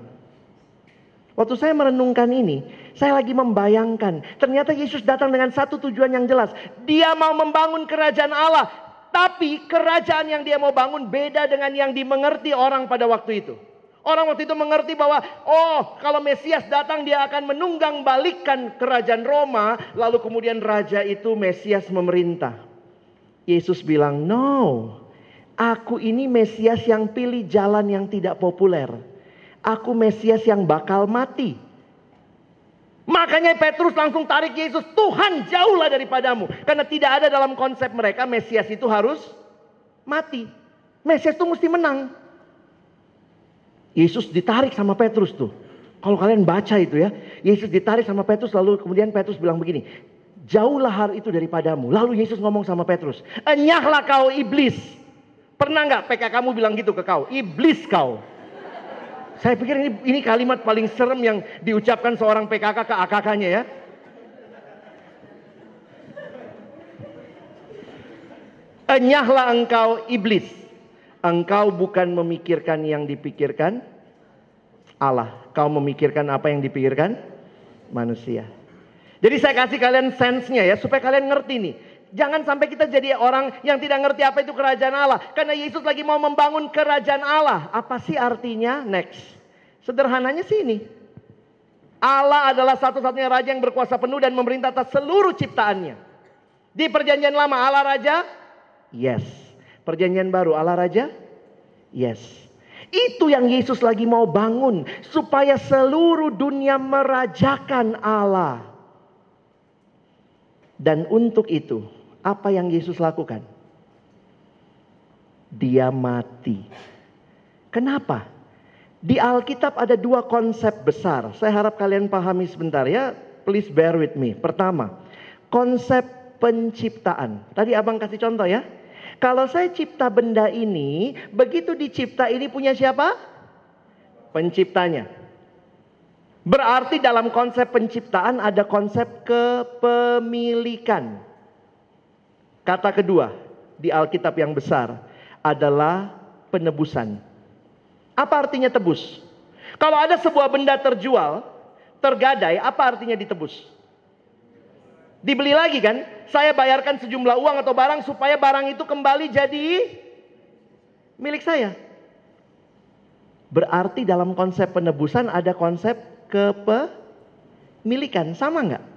Waktu saya merenungkan ini, saya lagi membayangkan. Ternyata Yesus datang dengan satu tujuan yang jelas. Dia mau membangun kerajaan Allah. Tapi kerajaan yang dia mau bangun beda dengan yang dimengerti orang pada waktu itu. Orang waktu itu mengerti bahwa, oh kalau Mesias datang dia akan menunggang balikan kerajaan Roma. Lalu kemudian raja itu Mesias memerintah. Yesus bilang, "No. Aku ini Mesias yang pilih jalan yang tidak populer. Aku Mesias yang bakal mati." Makanya Petrus langsung tarik Yesus, "Tuhan, jauhlah daripadamu." Karena tidak ada dalam konsep mereka Mesias itu harus mati. Mesias itu mesti menang. Yesus ditarik sama Petrus tuh. Kalau kalian baca itu ya, Yesus ditarik sama Petrus lalu kemudian Petrus bilang begini, Jauhlah hal itu daripadamu. Lalu Yesus ngomong sama Petrus. Enyahlah kau iblis. Pernah nggak PK kamu bilang gitu ke kau? Iblis kau. Saya pikir ini, ini kalimat paling serem yang diucapkan seorang PKK ke AKK-nya ya. Enyahlah engkau iblis. Engkau bukan memikirkan yang dipikirkan Allah. Kau memikirkan apa yang dipikirkan manusia. Jadi saya kasih kalian sense-nya ya supaya kalian ngerti nih. Jangan sampai kita jadi orang yang tidak ngerti apa itu kerajaan Allah. Karena Yesus lagi mau membangun kerajaan Allah. Apa sih artinya? Next. Sederhananya sih ini. Allah adalah satu-satunya raja yang berkuasa penuh dan memerintah atas seluruh ciptaannya. Di perjanjian lama Allah raja? Yes. Perjanjian baru Allah raja? Yes. Itu yang Yesus lagi mau bangun supaya seluruh dunia merajakan Allah. Dan untuk itu, apa yang Yesus lakukan? Dia mati. Kenapa? Di Alkitab ada dua konsep besar. Saya harap kalian pahami sebentar ya. Please bear with me. Pertama, konsep penciptaan. Tadi abang kasih contoh ya. Kalau saya cipta benda ini, begitu dicipta ini punya siapa? Penciptanya. Berarti dalam konsep penciptaan ada konsep kepemilikan. Kata kedua di Alkitab yang besar adalah penebusan. Apa artinya tebus? Kalau ada sebuah benda terjual, tergadai, apa artinya ditebus? Dibeli lagi kan? Saya bayarkan sejumlah uang atau barang supaya barang itu kembali jadi milik saya. Berarti dalam konsep penebusan ada konsep kepemilikan, sama nggak?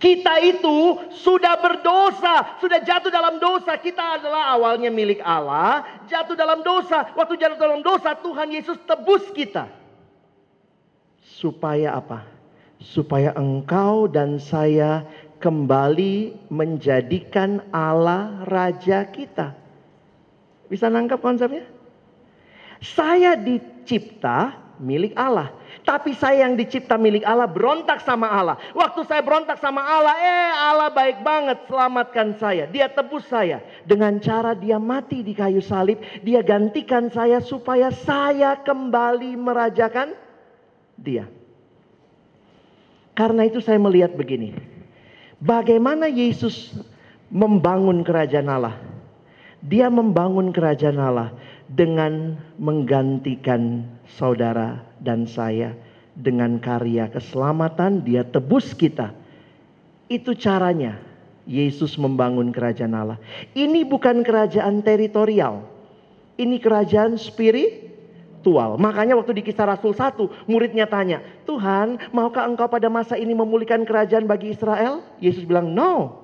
Kita itu sudah berdosa, sudah jatuh dalam dosa. Kita adalah awalnya milik Allah, jatuh dalam dosa. Waktu jatuh dalam dosa, Tuhan Yesus tebus kita. Supaya apa? Supaya engkau dan saya kembali menjadikan Allah Raja kita. Bisa nangkap konsepnya? Saya dicipta milik Allah. Tapi saya yang dicipta milik Allah berontak sama Allah. Waktu saya berontak sama Allah, eh Allah baik banget selamatkan saya. Dia tebus saya. Dengan cara dia mati di kayu salib, dia gantikan saya supaya saya kembali merajakan dia. Karena itu saya melihat begini. Bagaimana Yesus membangun kerajaan Allah? Dia membangun kerajaan Allah dengan menggantikan saudara dan saya dengan karya keselamatan dia tebus kita. Itu caranya Yesus membangun kerajaan Allah. Ini bukan kerajaan teritorial. Ini kerajaan spiritual. Makanya waktu di kisah Rasul 1 muridnya tanya, Tuhan maukah engkau pada masa ini memulihkan kerajaan bagi Israel? Yesus bilang, no.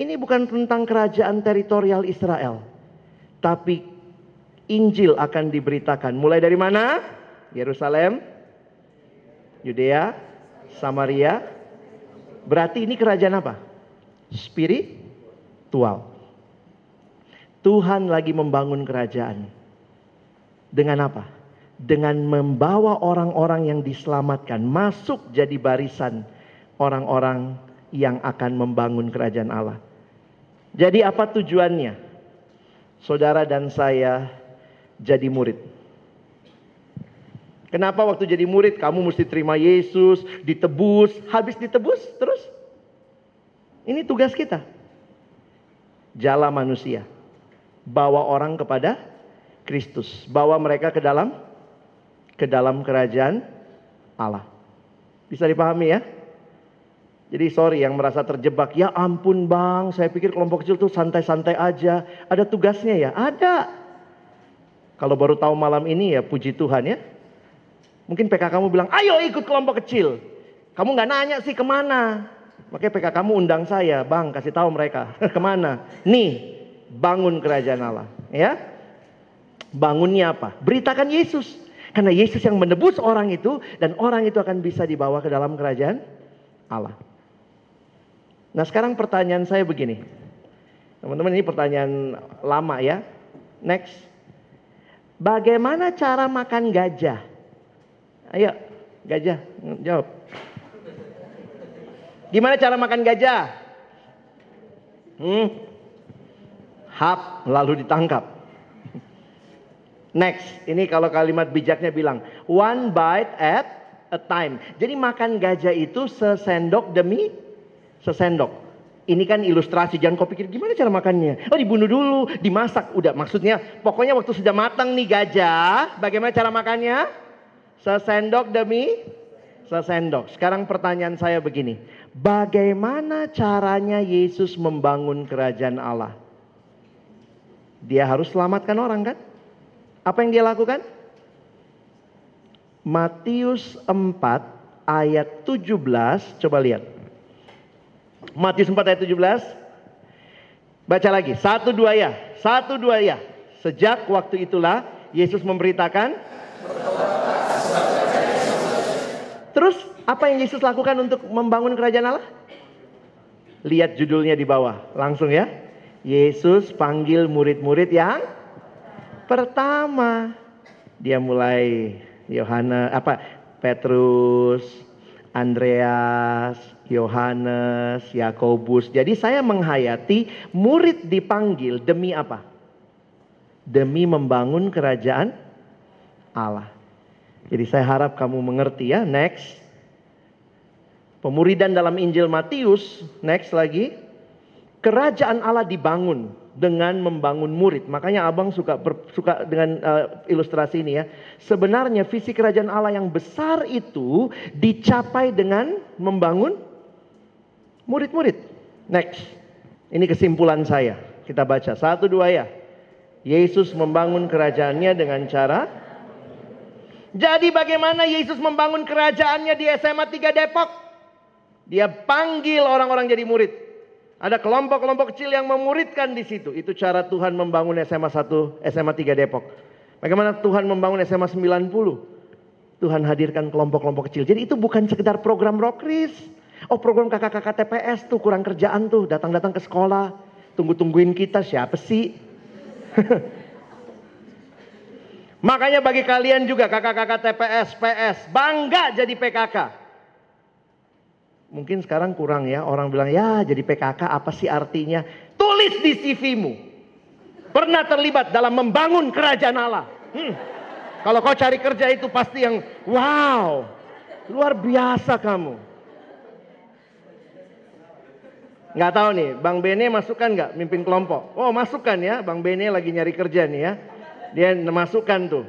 Ini bukan tentang kerajaan teritorial Israel. Tapi Injil akan diberitakan. Mulai dari mana? Yerusalem, Yudea, Samaria. Berarti ini kerajaan apa? Spiritual. Tuhan lagi membangun kerajaan. Dengan apa? Dengan membawa orang-orang yang diselamatkan masuk jadi barisan orang-orang yang akan membangun kerajaan Allah. Jadi apa tujuannya? Saudara dan saya jadi murid. Kenapa waktu jadi murid kamu mesti terima Yesus, ditebus, habis ditebus terus? Ini tugas kita. Jala manusia. Bawa orang kepada Kristus, bawa mereka ke dalam ke dalam kerajaan Allah. Bisa dipahami ya? Jadi sorry yang merasa terjebak, ya ampun bang, saya pikir kelompok kecil tuh santai-santai aja. Ada tugasnya ya? Ada. Kalau baru tahu malam ini ya puji Tuhan ya. Mungkin PK kamu bilang, ayo ikut kelompok kecil. Kamu nggak nanya sih ke mana. Makanya PK kamu undang saya, bang kasih tahu mereka ke mana. Nih, bangun kerajaan Allah. Ya, bangunnya apa? Beritakan Yesus. Karena Yesus yang menebus orang itu dan orang itu akan bisa dibawa ke dalam kerajaan Allah. Nah sekarang pertanyaan saya begini. Teman-teman ini pertanyaan lama ya. Next. Bagaimana cara makan gajah? Ayo, gajah, jawab. Gimana cara makan gajah? Hmm. Hap, lalu ditangkap. Next, ini kalau kalimat bijaknya bilang, one bite at a time. Jadi makan gajah itu sesendok demi sesendok. Ini kan ilustrasi, jangan kau pikir gimana cara makannya. Oh dibunuh dulu, dimasak. Udah maksudnya pokoknya waktu sudah matang nih gajah, bagaimana cara makannya? Sesendok demi sesendok. Sekarang pertanyaan saya begini. Bagaimana caranya Yesus membangun kerajaan Allah? Dia harus selamatkan orang kan? Apa yang dia lakukan? Matius 4 ayat 17, coba lihat. Matius 4 ayat 17. Baca lagi. Satu dua ya. Satu dua ya. Sejak waktu itulah Yesus memberitakan. Terus apa yang Yesus lakukan untuk membangun kerajaan Allah? Lihat judulnya di bawah. Langsung ya. Yesus panggil murid-murid yang pertama. Dia mulai Yohana apa Petrus, Andreas, Yohanes, Yakobus. Jadi saya menghayati murid dipanggil demi apa? Demi membangun kerajaan Allah. Jadi saya harap kamu mengerti ya. Next. Pemuridan dalam Injil Matius, next lagi. Kerajaan Allah dibangun dengan membangun murid. Makanya abang suka suka dengan uh, ilustrasi ini ya. Sebenarnya visi kerajaan Allah yang besar itu dicapai dengan membangun murid-murid. Next. Ini kesimpulan saya. Kita baca satu dua ya. Yesus membangun kerajaannya dengan cara Jadi bagaimana Yesus membangun kerajaannya di SMA 3 Depok? Dia panggil orang-orang jadi murid. Ada kelompok-kelompok kecil yang memuridkan di situ. Itu cara Tuhan membangun SMA 1, SMA 3 Depok. Bagaimana Tuhan membangun SMA 90? Tuhan hadirkan kelompok-kelompok kecil. Jadi itu bukan sekedar program Rokris. Oh program kakak-kakak TPS tuh kurang kerjaan tuh. Datang-datang ke sekolah. Tunggu-tungguin kita siapa sih? Makanya bagi kalian juga kakak-kakak TPS, PS. Bangga jadi PKK. Mungkin sekarang kurang ya. Orang bilang ya jadi PKK apa sih artinya? Tulis di CV-mu. Pernah terlibat dalam membangun kerajaan Allah. Hmm. Kalau kau cari kerja itu pasti yang wow, luar biasa kamu. Nggak tahu nih, Bang Bene masukkan nggak mimpin kelompok? Oh masukkan ya, Bang Bene lagi nyari kerja nih ya. Dia masukkan tuh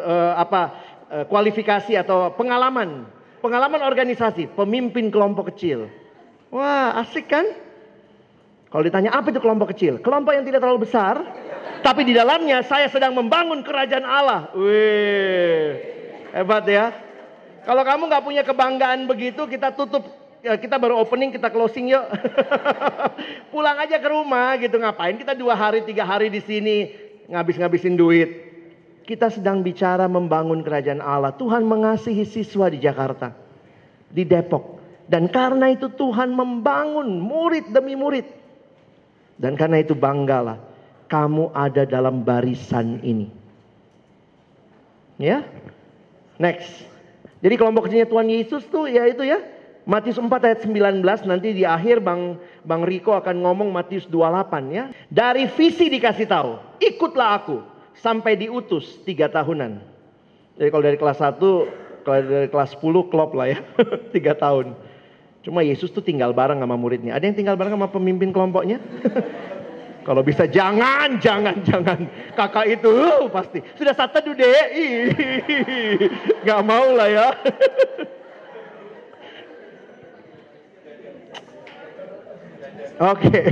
uh, apa uh, kualifikasi atau pengalaman, pengalaman organisasi, pemimpin kelompok kecil. Wah asik kan? Kalau ditanya apa itu kelompok kecil? Kelompok yang tidak terlalu besar, tapi di dalamnya saya sedang membangun kerajaan Allah. Wih, hebat ya. Kalau kamu nggak punya kebanggaan begitu, kita tutup. Ya, kita baru opening, kita closing yuk. Pulang aja ke rumah gitu. Ngapain kita dua hari, tiga hari di sini ngabis-ngabisin duit. Kita sedang bicara membangun kerajaan Allah. Tuhan mengasihi siswa di Jakarta, di Depok. Dan karena itu Tuhan membangun murid demi murid. Dan karena itu banggalah kamu ada dalam barisan ini. Ya. Next. Jadi kelompok kecilnya Tuhan Yesus tuh ya itu ya. Matius 4 ayat 19 nanti di akhir Bang Bang Riko akan ngomong Matius 28 ya. Dari visi dikasih tahu, ikutlah aku sampai diutus tiga tahunan. Jadi kalau dari kelas 1, kalau dari kelas 10 klop lah ya, tiga tahun. Cuma Yesus tuh tinggal bareng sama muridnya. Ada yang tinggal bareng sama pemimpin kelompoknya? Kalau bisa jangan, jangan, jangan. Kakak itu uh, pasti. Sudah satu deh. Gak mau lah ya. Oke, okay.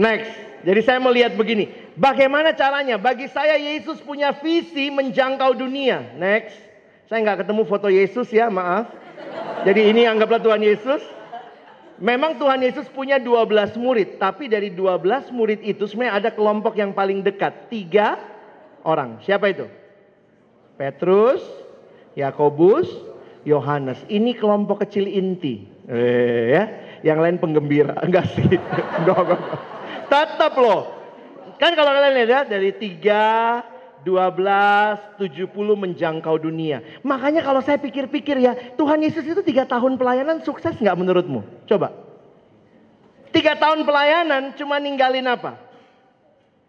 next. Jadi saya melihat begini. Bagaimana caranya? Bagi saya Yesus punya visi menjangkau dunia. Next. Saya nggak ketemu foto Yesus ya, maaf. Jadi ini anggaplah Tuhan Yesus. Memang Tuhan Yesus punya 12 murid. Tapi dari 12 murid itu sebenarnya ada kelompok yang paling dekat. Tiga orang. Siapa itu? Petrus, Yakobus, Yohanes. Ini kelompok kecil inti. Eh, ya. Yang lain penggembira. Enggak sih. enggak, enggak, enggak. Tetap loh. Kan kalau kalian lihat ya, dari tiga 12, 70 menjangkau dunia. Makanya kalau saya pikir-pikir ya, Tuhan Yesus itu tiga tahun pelayanan sukses nggak menurutmu? Coba. Tiga tahun pelayanan cuma ninggalin apa?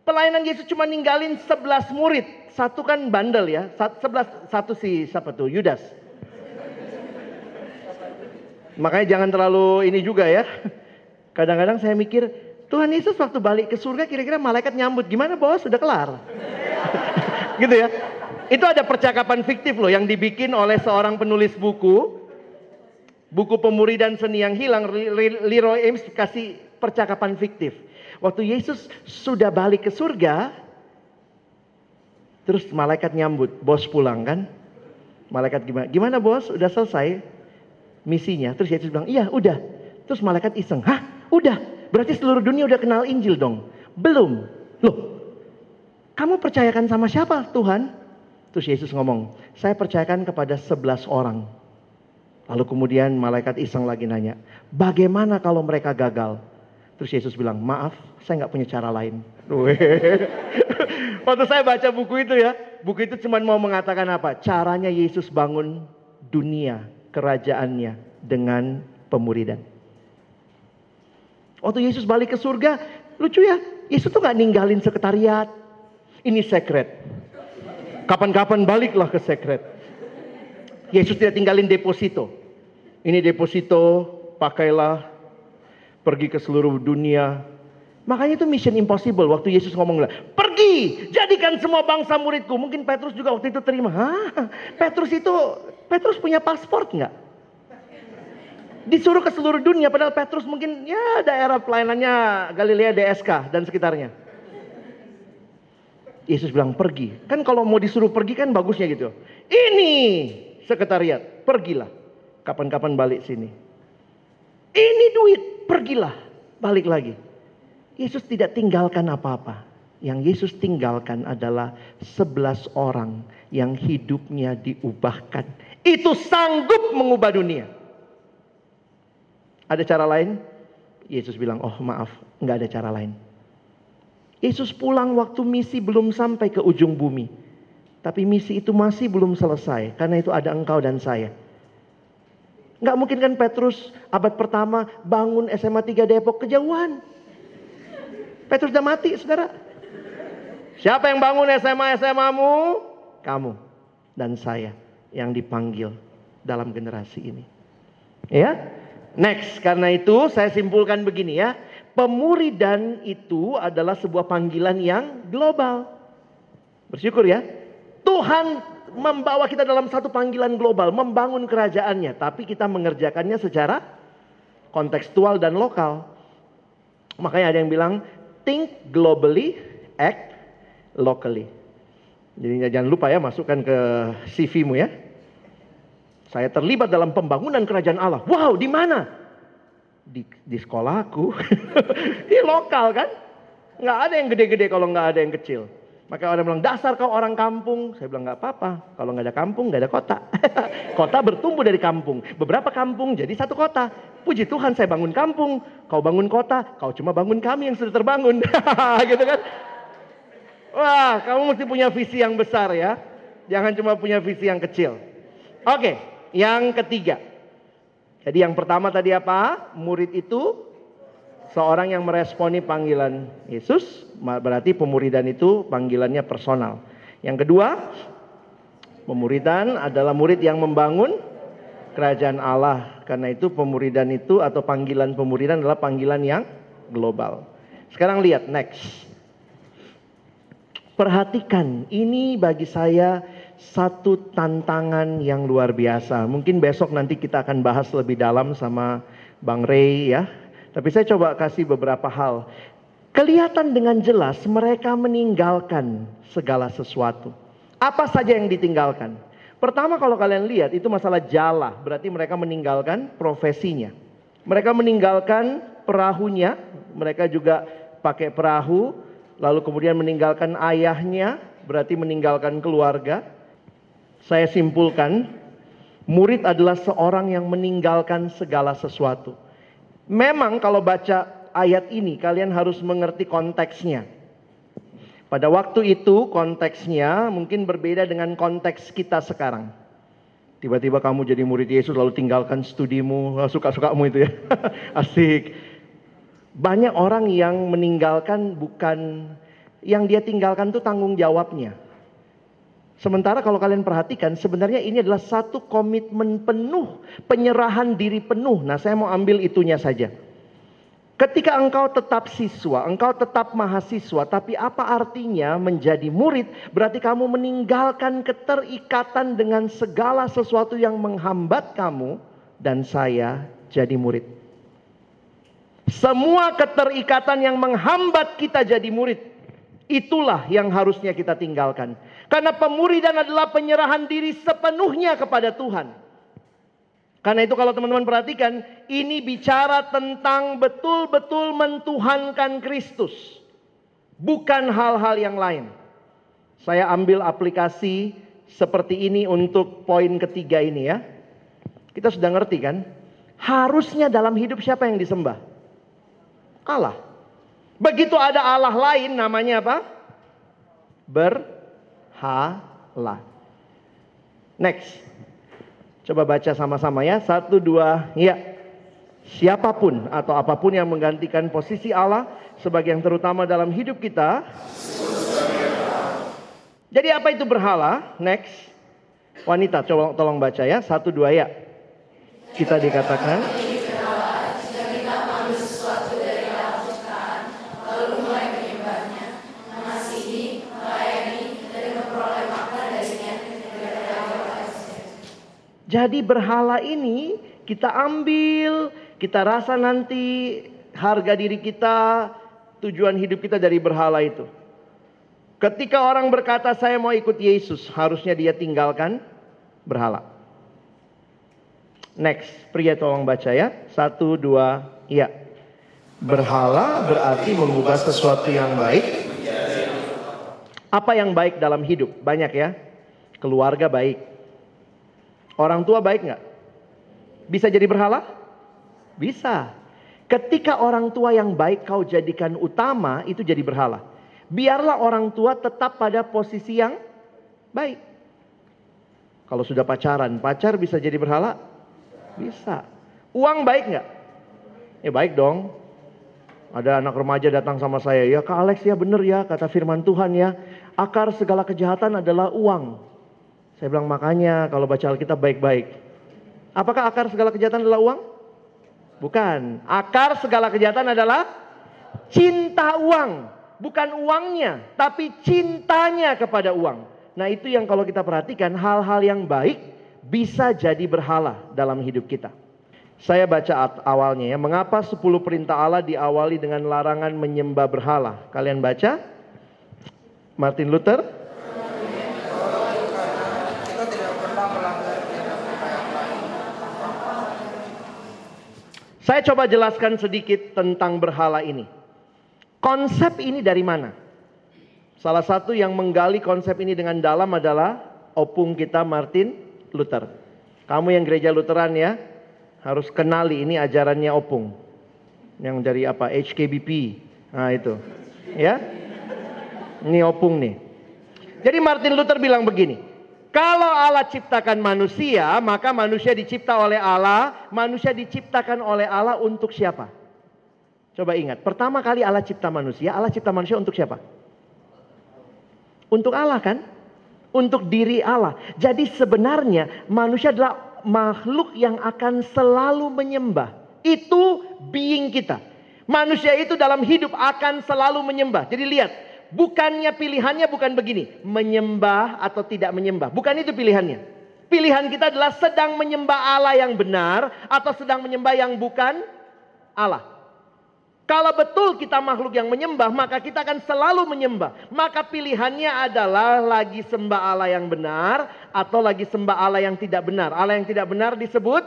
Pelayanan Yesus cuma ninggalin 11 murid. Satu kan bandel ya. Sebelas, satu si siapa tuh? Yudas. Makanya jangan terlalu ini juga ya. Kadang-kadang saya mikir, Tuhan Yesus waktu balik ke surga kira-kira malaikat nyambut. Gimana bos? Sudah kelar. gitu ya. Itu ada percakapan fiktif loh yang dibikin oleh seorang penulis buku. Buku Pemuridan Seni yang Hilang, Leroy Ames kasih percakapan fiktif. Waktu Yesus sudah balik ke surga, terus malaikat nyambut, bos pulang kan? Malaikat gimana? Gimana bos? Udah selesai misinya? Terus Yesus bilang, iya udah. Terus malaikat iseng, hah? Udah? Berarti seluruh dunia udah kenal Injil dong? Belum. Loh, kamu percayakan sama siapa Tuhan? Terus Yesus ngomong, saya percayakan kepada sebelas orang. Lalu kemudian malaikat iseng lagi nanya, bagaimana kalau mereka gagal? Terus Yesus bilang, maaf, saya nggak punya cara lain. Waktu saya baca buku itu ya, buku itu cuma mau mengatakan apa? Caranya Yesus bangun dunia, kerajaannya dengan pemuridan. Waktu Yesus balik ke surga, lucu ya, Yesus tuh nggak ninggalin sekretariat, ini secret. Kapan-kapan baliklah ke secret. Yesus tidak tinggalin deposito. Ini deposito, pakailah, pergi ke seluruh dunia. Makanya itu mission impossible waktu Yesus ngomong pergi jadikan semua bangsa muridku. Mungkin Petrus juga waktu itu terima. Hah? Petrus itu, Petrus punya paspor nggak? Disuruh ke seluruh dunia padahal Petrus mungkin ya daerah pelayanannya Galilea DSK dan sekitarnya. Yesus bilang pergi. Kan kalau mau disuruh pergi kan bagusnya gitu. Ini sekretariat, pergilah. Kapan-kapan balik sini. Ini duit, pergilah. Balik lagi. Yesus tidak tinggalkan apa-apa. Yang Yesus tinggalkan adalah sebelas orang yang hidupnya diubahkan. Itu sanggup mengubah dunia. Ada cara lain? Yesus bilang, oh maaf, nggak ada cara lain. Yesus pulang waktu misi belum sampai ke ujung bumi. Tapi misi itu masih belum selesai. Karena itu ada engkau dan saya. Nggak mungkin kan Petrus abad pertama bangun SMA 3 Depok kejauhan. Petrus udah mati saudara. Siapa yang bangun SMA SMA-mu? Kamu dan saya yang dipanggil dalam generasi ini. Ya, Next, karena itu saya simpulkan begini ya. Pemuridan itu adalah sebuah panggilan yang global. Bersyukur ya. Tuhan membawa kita dalam satu panggilan global, membangun kerajaannya, tapi kita mengerjakannya secara kontekstual dan lokal. Makanya ada yang bilang think globally, act locally. Jadi jangan lupa ya masukkan ke CV-mu ya. Saya terlibat dalam pembangunan kerajaan Allah. Wow, di mana? Di, di sekolahku. di lokal kan? Nggak ada yang gede-gede kalau nggak ada yang kecil. Maka orang bilang, dasar kau orang kampung. Saya bilang, nggak apa-apa. Kalau nggak ada kampung, nggak ada kota. kota bertumbuh dari kampung. Beberapa kampung jadi satu kota. Puji Tuhan saya bangun kampung. Kau bangun kota, kau cuma bangun kami yang sudah terbangun. gitu kan. Wah, kamu mesti punya visi yang besar ya. Jangan cuma punya visi yang kecil. Oke, okay. Yang ketiga. Jadi yang pertama tadi apa? Murid itu seorang yang meresponi panggilan Yesus. Berarti pemuridan itu panggilannya personal. Yang kedua, pemuridan adalah murid yang membangun kerajaan Allah. Karena itu pemuridan itu atau panggilan pemuridan adalah panggilan yang global. Sekarang lihat next. Perhatikan, ini bagi saya satu tantangan yang luar biasa. Mungkin besok nanti kita akan bahas lebih dalam sama Bang Ray ya. Tapi saya coba kasih beberapa hal. Kelihatan dengan jelas mereka meninggalkan segala sesuatu. Apa saja yang ditinggalkan? Pertama kalau kalian lihat itu masalah jala, berarti mereka meninggalkan profesinya. Mereka meninggalkan perahunya, mereka juga pakai perahu, lalu kemudian meninggalkan ayahnya, berarti meninggalkan keluarga saya simpulkan, murid adalah seorang yang meninggalkan segala sesuatu. Memang kalau baca ayat ini kalian harus mengerti konteksnya. Pada waktu itu konteksnya mungkin berbeda dengan konteks kita sekarang. Tiba-tiba kamu jadi murid Yesus lalu tinggalkan studimu, suka-sukamu itu ya. Asik. Banyak orang yang meninggalkan bukan yang dia tinggalkan itu tanggung jawabnya. Sementara kalau kalian perhatikan sebenarnya ini adalah satu komitmen penuh, penyerahan diri penuh. Nah saya mau ambil itunya saja. Ketika engkau tetap siswa, engkau tetap mahasiswa, tapi apa artinya menjadi murid? Berarti kamu meninggalkan keterikatan dengan segala sesuatu yang menghambat kamu dan saya jadi murid. Semua keterikatan yang menghambat kita jadi murid, itulah yang harusnya kita tinggalkan. Karena pemuridan adalah penyerahan diri sepenuhnya kepada Tuhan. Karena itu kalau teman-teman perhatikan, ini bicara tentang betul-betul mentuhankan Kristus. Bukan hal-hal yang lain. Saya ambil aplikasi seperti ini untuk poin ketiga ini ya. Kita sudah ngerti kan? Harusnya dalam hidup siapa yang disembah? Allah. Begitu ada Allah lain namanya apa? Ber berhala. Next. Coba baca sama-sama ya. Satu, dua, ya. Siapa pun atau apa pun yang menggantikan posisi Allah sebagai yang terutama dalam hidup kita. Jadi apa itu berhala? Next. Wanita, coba tolong baca ya. Satu, dua, ya. Kita dikatakan. Jadi berhala ini kita ambil, kita rasa nanti harga diri kita, tujuan hidup kita dari berhala itu. Ketika orang berkata saya mau ikut Yesus, harusnya dia tinggalkan berhala. Next, pria tolong baca ya. Satu, dua, iya. Berhala berarti mengubah sesuatu yang baik. Apa yang baik dalam hidup? Banyak ya. Keluarga baik. Orang tua baik nggak? Bisa jadi berhala? Bisa. Ketika orang tua yang baik kau jadikan utama, itu jadi berhala biarlah orang tua tetap pada posisi yang baik. Kalau sudah pacaran, pacar bisa jadi berhala? Bisa. Uang baik nggak? Ya baik dong. Ada anak remaja datang sama saya, ya Kak Alex ya bener ya kata firman Tuhan ya. Akar segala kejahatan adalah uang. Saya bilang makanya kalau baca Alkitab baik-baik. Apakah akar segala kejahatan adalah uang? Bukan. Akar segala kejahatan adalah cinta uang bukan uangnya, tapi cintanya kepada uang. Nah, itu yang kalau kita perhatikan hal-hal yang baik bisa jadi berhala dalam hidup kita. Saya baca awalnya ya, mengapa 10 perintah Allah diawali dengan larangan menyembah berhala? Kalian baca? Martin Luther Saya coba jelaskan sedikit tentang berhala ini. Konsep ini dari mana? Salah satu yang menggali konsep ini dengan dalam adalah opung kita Martin Luther. Kamu yang gereja Lutheran ya, harus kenali ini ajarannya opung. Yang dari apa? HKBP. Nah itu. Ya. Ini opung nih. Jadi Martin Luther bilang begini. Kalau Allah ciptakan manusia, maka manusia dicipta oleh Allah. Manusia diciptakan oleh Allah untuk siapa? Coba ingat, pertama kali Allah cipta manusia, Allah cipta manusia untuk siapa? Untuk Allah kan? Untuk diri Allah. Jadi sebenarnya manusia adalah makhluk yang akan selalu menyembah. Itu being kita. Manusia itu dalam hidup akan selalu menyembah. Jadi lihat, bukannya pilihannya bukan begini, menyembah atau tidak menyembah. Bukan itu pilihannya. Pilihan kita adalah sedang menyembah Allah yang benar atau sedang menyembah yang bukan Allah. Kalau betul kita makhluk yang menyembah, maka kita akan selalu menyembah. Maka pilihannya adalah lagi sembah Allah yang benar atau lagi sembah Allah yang tidak benar. Allah yang tidak benar disebut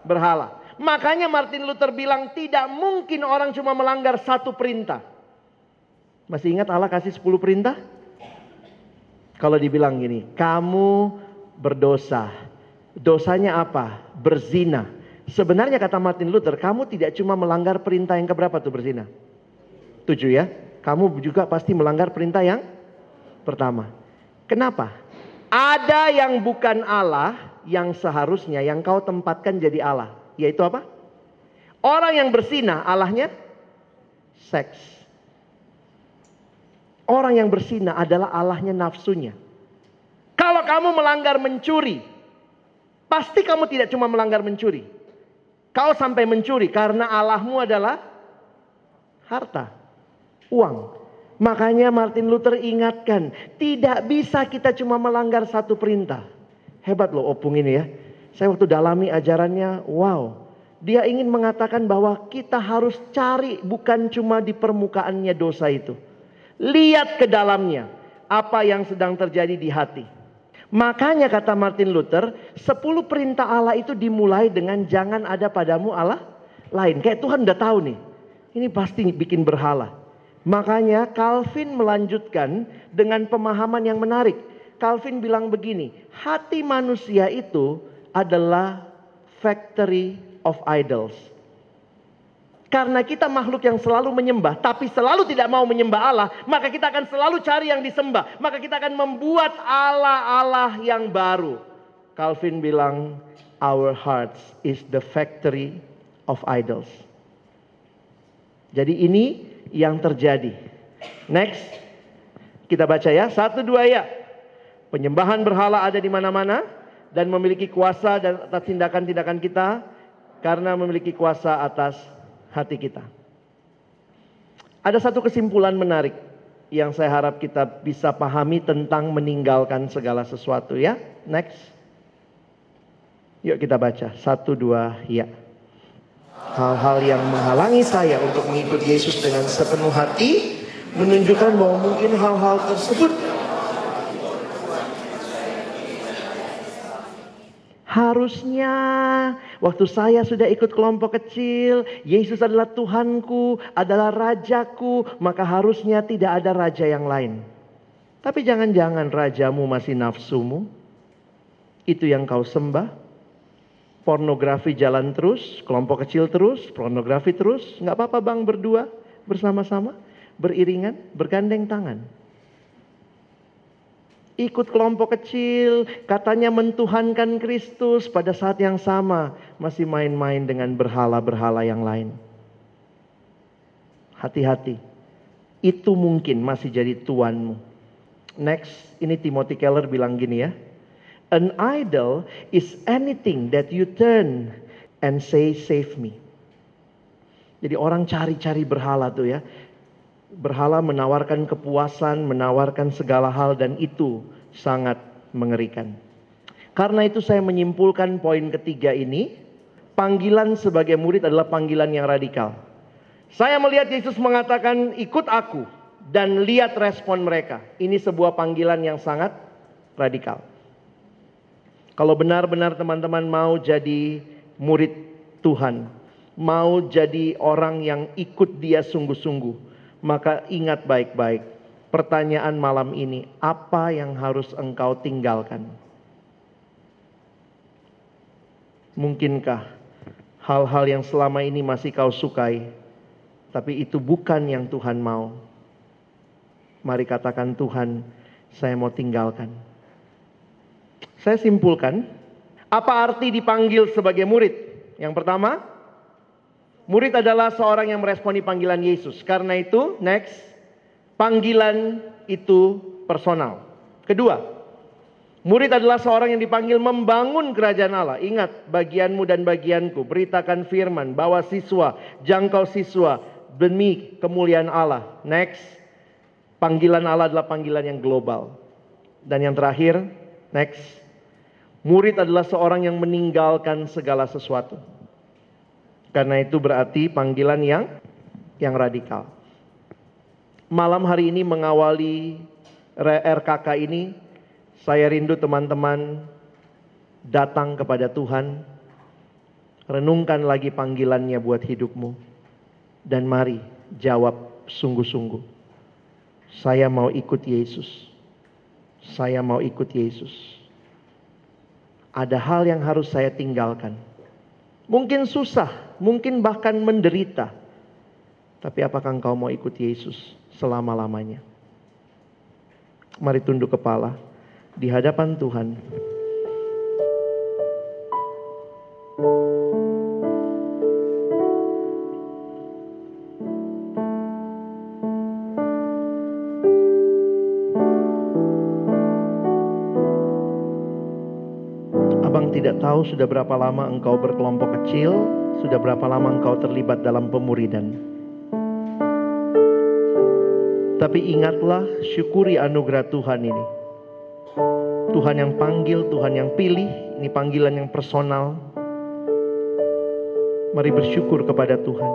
berhala. Makanya Martin Luther bilang tidak mungkin orang cuma melanggar satu perintah. Masih ingat Allah kasih 10 perintah? Kalau dibilang gini, kamu berdosa. Dosanya apa? Berzina. Sebenarnya kata Martin Luther, kamu tidak cuma melanggar perintah yang keberapa tuh berzina? Tujuh ya. Kamu juga pasti melanggar perintah yang pertama. Kenapa? Ada yang bukan Allah yang seharusnya yang kau tempatkan jadi Allah. Yaitu apa? Orang yang berzina Allahnya seks. Orang yang berzina adalah Allahnya nafsunya. Kalau kamu melanggar mencuri, pasti kamu tidak cuma melanggar mencuri, Kau sampai mencuri karena Allahmu adalah harta, uang. Makanya Martin Luther ingatkan, tidak bisa kita cuma melanggar satu perintah. Hebat loh opung ini ya. Saya waktu dalami ajarannya, wow. Dia ingin mengatakan bahwa kita harus cari bukan cuma di permukaannya dosa itu. Lihat ke dalamnya, apa yang sedang terjadi di hati. Makanya kata Martin Luther, sepuluh perintah Allah itu dimulai dengan jangan ada padamu Allah lain. Kayak Tuhan udah tahu nih, ini pasti bikin berhala. Makanya Calvin melanjutkan dengan pemahaman yang menarik. Calvin bilang begini, hati manusia itu adalah factory of idols. Karena kita makhluk yang selalu menyembah, tapi selalu tidak mau menyembah Allah, maka kita akan selalu cari yang disembah. Maka kita akan membuat Allah-Allah yang baru. Calvin bilang, our hearts is the factory of idols. Jadi ini yang terjadi. Next, kita baca ya, satu dua ya. Penyembahan berhala ada di mana-mana dan memiliki kuasa dan atas tindakan-tindakan kita karena memiliki kuasa atas hati kita. Ada satu kesimpulan menarik yang saya harap kita bisa pahami tentang meninggalkan segala sesuatu ya. Next. Yuk kita baca. Satu, dua, ya. Hal-hal yang menghalangi saya untuk mengikut Yesus dengan sepenuh hati menunjukkan bahwa mungkin hal-hal tersebut Harusnya. Waktu saya sudah ikut kelompok kecil, Yesus adalah Tuhanku, adalah Rajaku, maka harusnya tidak ada raja yang lain. Tapi jangan-jangan rajamu masih nafsumu, itu yang kau sembah. Pornografi jalan terus, kelompok kecil terus, pornografi terus, nggak apa-apa bang berdua bersama-sama, beriringan, bergandeng tangan ikut kelompok kecil, katanya mentuhankan Kristus, pada saat yang sama masih main-main dengan berhala-berhala yang lain. Hati-hati, itu mungkin masih jadi tuanmu. Next, ini Timothy Keller bilang gini ya. An idol is anything that you turn and say save me. Jadi orang cari-cari berhala tuh ya berhala menawarkan kepuasan, menawarkan segala hal dan itu sangat mengerikan. Karena itu saya menyimpulkan poin ketiga ini, panggilan sebagai murid adalah panggilan yang radikal. Saya melihat Yesus mengatakan ikut aku dan lihat respon mereka. Ini sebuah panggilan yang sangat radikal. Kalau benar-benar teman-teman mau jadi murid Tuhan, mau jadi orang yang ikut dia sungguh-sungguh, maka ingat baik-baik pertanyaan malam ini, apa yang harus engkau tinggalkan? Mungkinkah hal-hal yang selama ini masih kau sukai, tapi itu bukan yang Tuhan mau? Mari katakan Tuhan, saya mau tinggalkan. Saya simpulkan, apa arti dipanggil sebagai murid? Yang pertama, Murid adalah seorang yang meresponi panggilan Yesus. Karena itu, next, panggilan itu personal. Kedua, murid adalah seorang yang dipanggil membangun kerajaan Allah. Ingat, bagianmu dan bagianku, beritakan firman, bawa siswa, jangkau siswa, demi kemuliaan Allah. Next, panggilan Allah adalah panggilan yang global. Dan yang terakhir, next, murid adalah seorang yang meninggalkan segala sesuatu. Karena itu berarti panggilan yang yang radikal. Malam hari ini mengawali RKK ini, saya rindu teman-teman datang kepada Tuhan, renungkan lagi panggilannya buat hidupmu, dan mari jawab sungguh-sungguh. Saya mau ikut Yesus. Saya mau ikut Yesus. Ada hal yang harus saya tinggalkan. Mungkin susah, mungkin bahkan menderita. Tapi apakah engkau mau ikut Yesus selama-lamanya? Mari tunduk kepala di hadapan Tuhan. Abang tidak tahu sudah berapa lama engkau berkelompok kecil, sudah berapa lama engkau terlibat dalam pemuridan. Tapi ingatlah, syukuri anugerah Tuhan ini. Tuhan yang panggil, Tuhan yang pilih, ini panggilan yang personal. Mari bersyukur kepada Tuhan.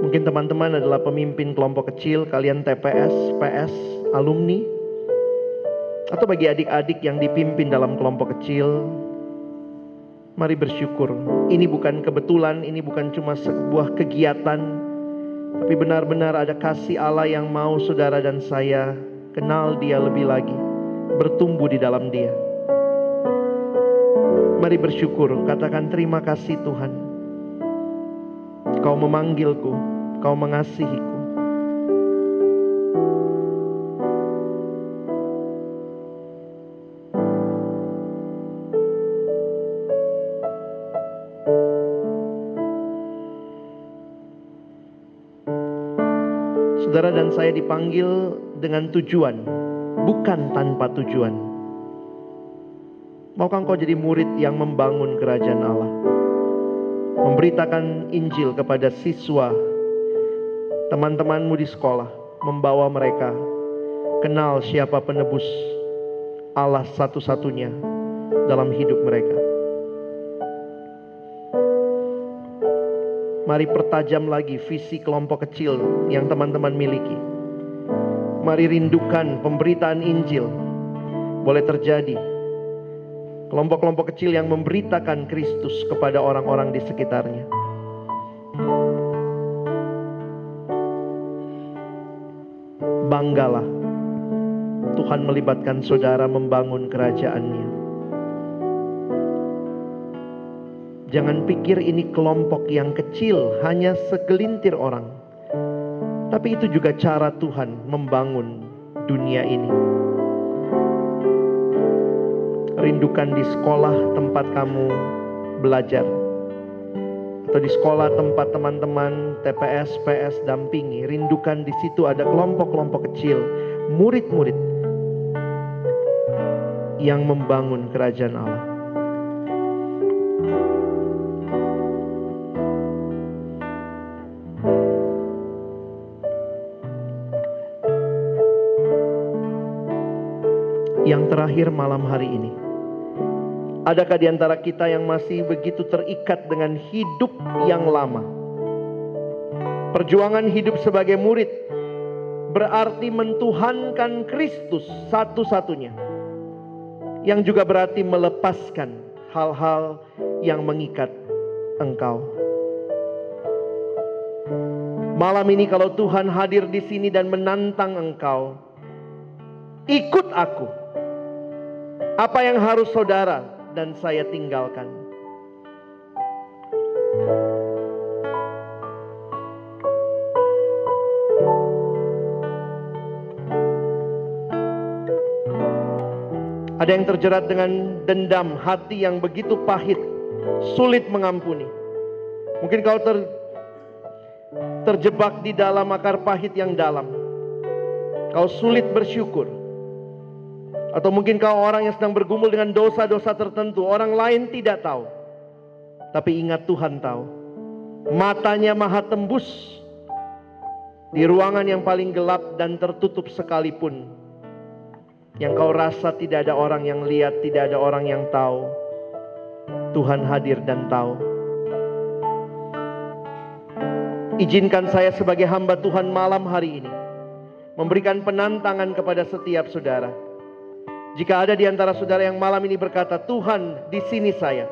Mungkin teman-teman adalah pemimpin kelompok kecil, kalian TPS, PS, alumni, atau bagi adik-adik yang dipimpin dalam kelompok kecil, Mari bersyukur. Ini bukan kebetulan, ini bukan cuma sebuah kegiatan, tapi benar-benar ada kasih Allah yang mau saudara dan saya kenal Dia lebih lagi, bertumbuh di dalam Dia. Mari bersyukur, katakan terima kasih Tuhan. Kau memanggilku, kau mengasihiku. Dipanggil dengan tujuan, bukan tanpa tujuan. Maukah engkau jadi murid yang membangun kerajaan Allah? Memberitakan Injil kepada siswa, teman-temanmu di sekolah, membawa mereka kenal siapa penebus Allah satu-satunya dalam hidup mereka. Mari pertajam lagi visi kelompok kecil yang teman-teman miliki. Mari rindukan pemberitaan Injil. Boleh terjadi. Kelompok-kelompok kecil yang memberitakan Kristus kepada orang-orang di sekitarnya. Banggalah. Tuhan melibatkan saudara membangun kerajaannya. Jangan pikir ini kelompok yang kecil, hanya segelintir orang. Tapi itu juga cara Tuhan membangun dunia ini. Rindukan di sekolah tempat kamu belajar. Atau di sekolah tempat teman-teman TPS, PS dampingi. Rindukan di situ ada kelompok-kelompok kecil, murid-murid yang membangun kerajaan Allah. Terakhir malam hari ini. Adakah di antara kita yang masih begitu terikat dengan hidup yang lama? Perjuangan hidup sebagai murid berarti mentuhankan Kristus satu-satunya. Yang juga berarti melepaskan hal-hal yang mengikat engkau. Malam ini kalau Tuhan hadir di sini dan menantang engkau, ikut aku apa yang harus saudara dan saya tinggalkan? Ada yang terjerat dengan dendam, hati yang begitu pahit, sulit mengampuni. Mungkin kau ter, terjebak di dalam akar pahit yang dalam. Kau sulit bersyukur. Atau mungkin kau orang yang sedang bergumul dengan dosa-dosa tertentu. Orang lain tidak tahu. Tapi ingat Tuhan tahu. Matanya maha tembus. Di ruangan yang paling gelap dan tertutup sekalipun. Yang kau rasa tidak ada orang yang lihat, tidak ada orang yang tahu. Tuhan hadir dan tahu. Izinkan saya sebagai hamba Tuhan malam hari ini. Memberikan penantangan kepada setiap saudara jika ada di antara saudara yang malam ini berkata, Tuhan di sini saya.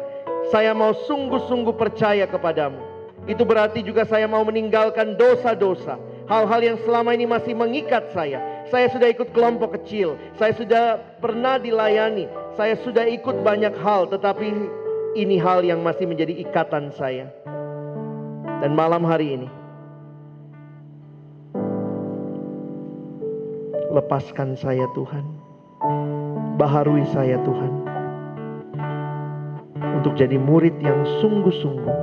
Saya mau sungguh-sungguh percaya kepadamu. Itu berarti juga saya mau meninggalkan dosa-dosa. Hal-hal yang selama ini masih mengikat saya. Saya sudah ikut kelompok kecil. Saya sudah pernah dilayani. Saya sudah ikut banyak hal. Tetapi ini hal yang masih menjadi ikatan saya. Dan malam hari ini. Lepaskan saya Tuhan Baharui saya Tuhan. Untuk jadi murid yang sungguh-sungguh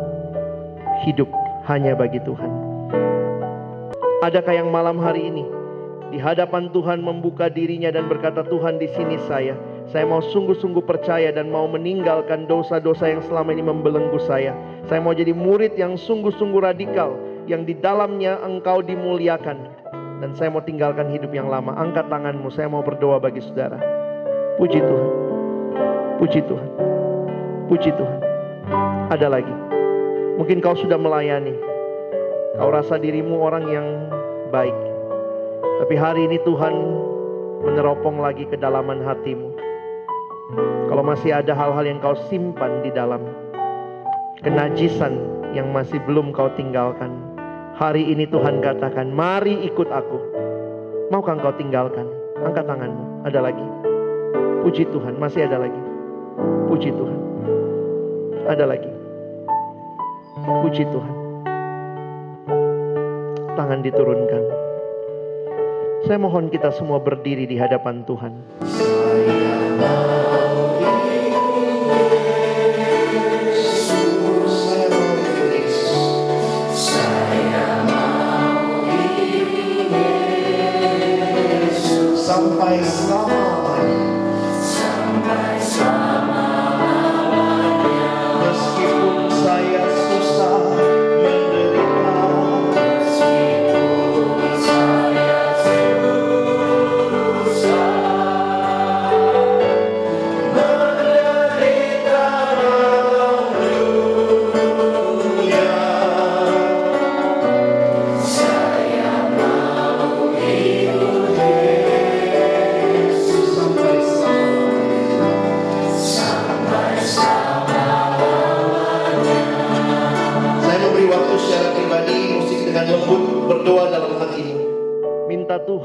hidup hanya bagi Tuhan. Adakah yang malam hari ini di hadapan Tuhan membuka dirinya dan berkata Tuhan di sini saya. Saya mau sungguh-sungguh percaya dan mau meninggalkan dosa-dosa yang selama ini membelenggu saya. Saya mau jadi murid yang sungguh-sungguh radikal yang di dalamnya engkau dimuliakan. Dan saya mau tinggalkan hidup yang lama. Angkat tanganmu, saya mau berdoa bagi saudara. Puji Tuhan. Puji Tuhan. Puji Tuhan. Ada lagi. Mungkin kau sudah melayani. Kau rasa dirimu orang yang baik. Tapi hari ini Tuhan meneropong lagi kedalaman hatimu. Kalau masih ada hal-hal yang kau simpan di dalam kenajisan yang masih belum kau tinggalkan. Hari ini Tuhan katakan, mari ikut aku. Maukah kau tinggalkan? Angkat tanganmu. Ada lagi. Puji Tuhan, masih ada lagi. Puji Tuhan. Ada lagi. Puji Tuhan. Tangan diturunkan. Saya mohon kita semua berdiri di hadapan Tuhan. Sampai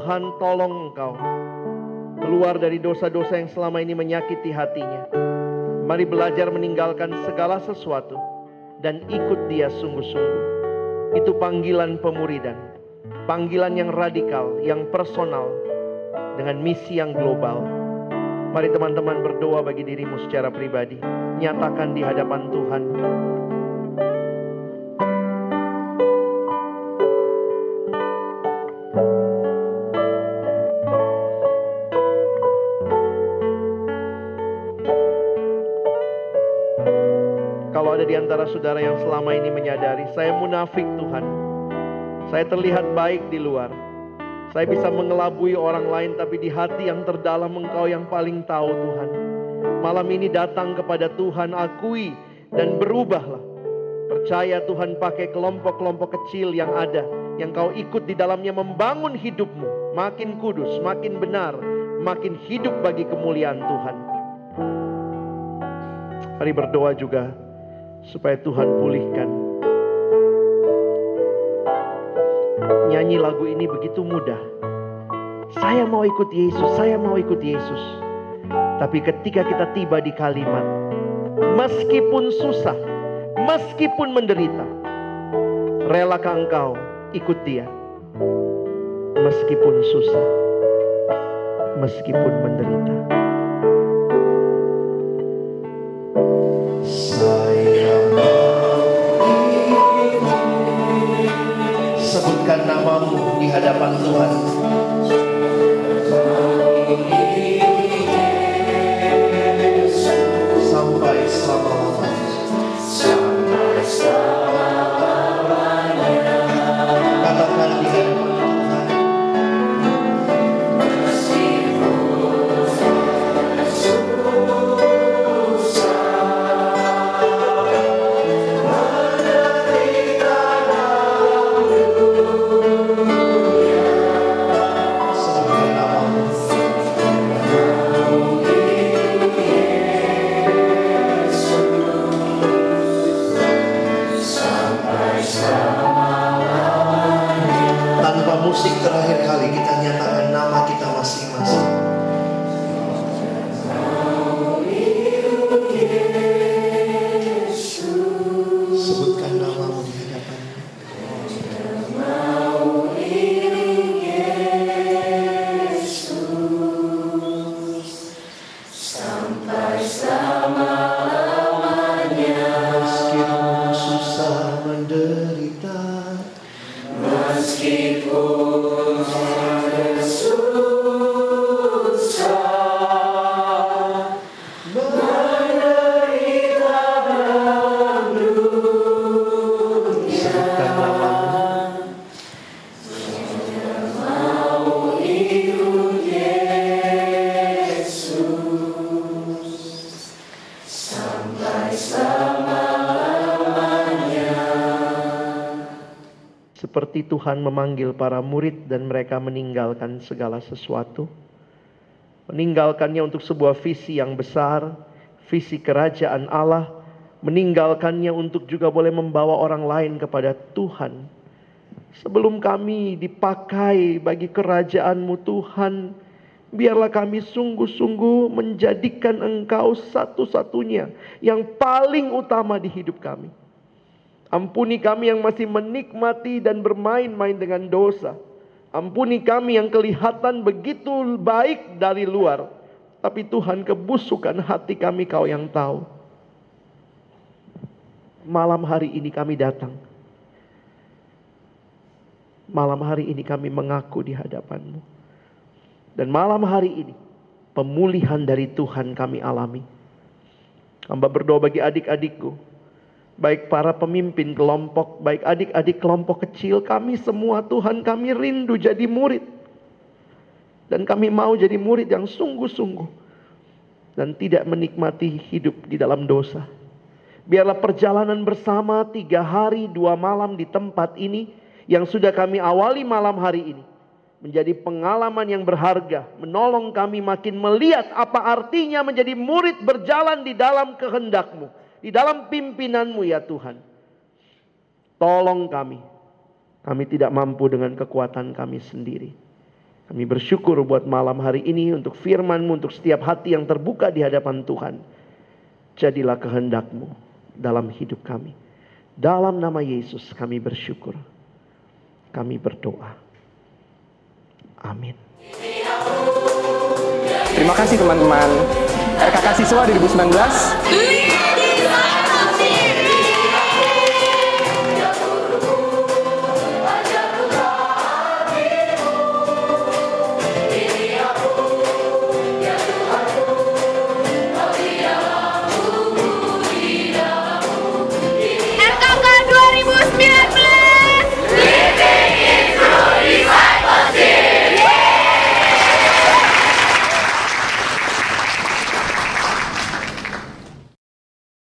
Tuhan tolong engkau keluar dari dosa-dosa yang selama ini menyakiti hatinya. Mari belajar meninggalkan segala sesuatu dan ikut dia sungguh-sungguh. Itu panggilan pemuridan. Panggilan yang radikal, yang personal, dengan misi yang global. Mari teman-teman berdoa bagi dirimu secara pribadi. Nyatakan di hadapan Tuhan. Antara saudara yang selama ini menyadari, saya munafik Tuhan. Saya terlihat baik di luar. Saya bisa mengelabui orang lain, tapi di hati yang terdalam Engkau yang paling tahu Tuhan. Malam ini datang kepada Tuhan, akui dan berubahlah. Percaya Tuhan pakai kelompok-kelompok kecil yang ada, yang kau ikut di dalamnya membangun hidupmu. Makin kudus, makin benar, makin hidup bagi kemuliaan Tuhan. Mari berdoa juga supaya Tuhan pulihkan. Nyanyi lagu ini begitu mudah. Saya mau ikut Yesus, saya mau ikut Yesus. Tapi ketika kita tiba di kalimat, meskipun susah, meskipun menderita, relakah engkau ikut dia? Meskipun susah, meskipun menderita. Sebutkan namamu di hadapan Tuhan. Tuhan memanggil para murid dan mereka meninggalkan segala sesuatu. Meninggalkannya untuk sebuah visi yang besar, visi kerajaan Allah. Meninggalkannya untuk juga boleh membawa orang lain kepada Tuhan. Sebelum kami dipakai bagi kerajaanmu Tuhan, biarlah kami sungguh-sungguh menjadikan Engkau satu-satunya yang paling utama di hidup kami. Ampuni kami yang masih menikmati dan bermain-main dengan dosa. Ampuni kami yang kelihatan begitu baik dari luar. Tapi Tuhan kebusukan hati kami kau yang tahu. Malam hari ini kami datang. Malam hari ini kami mengaku di hadapanmu. Dan malam hari ini pemulihan dari Tuhan kami alami. Hamba berdoa bagi adik-adikku baik para pemimpin kelompok, baik adik-adik kelompok kecil, kami semua Tuhan kami rindu jadi murid. Dan kami mau jadi murid yang sungguh-sungguh. Dan tidak menikmati hidup di dalam dosa. Biarlah perjalanan bersama tiga hari dua malam di tempat ini yang sudah kami awali malam hari ini. Menjadi pengalaman yang berharga. Menolong kami makin melihat apa artinya menjadi murid berjalan di dalam kehendakmu di dalam pimpinanmu ya Tuhan. Tolong kami. Kami tidak mampu dengan kekuatan kami sendiri. Kami bersyukur buat malam hari ini untuk firman-Mu, untuk setiap hati yang terbuka di hadapan Tuhan. Jadilah kehendak-Mu dalam hidup kami. Dalam nama Yesus kami bersyukur. Kami berdoa. Amin. Terima kasih teman-teman. RKK Siswa 2019.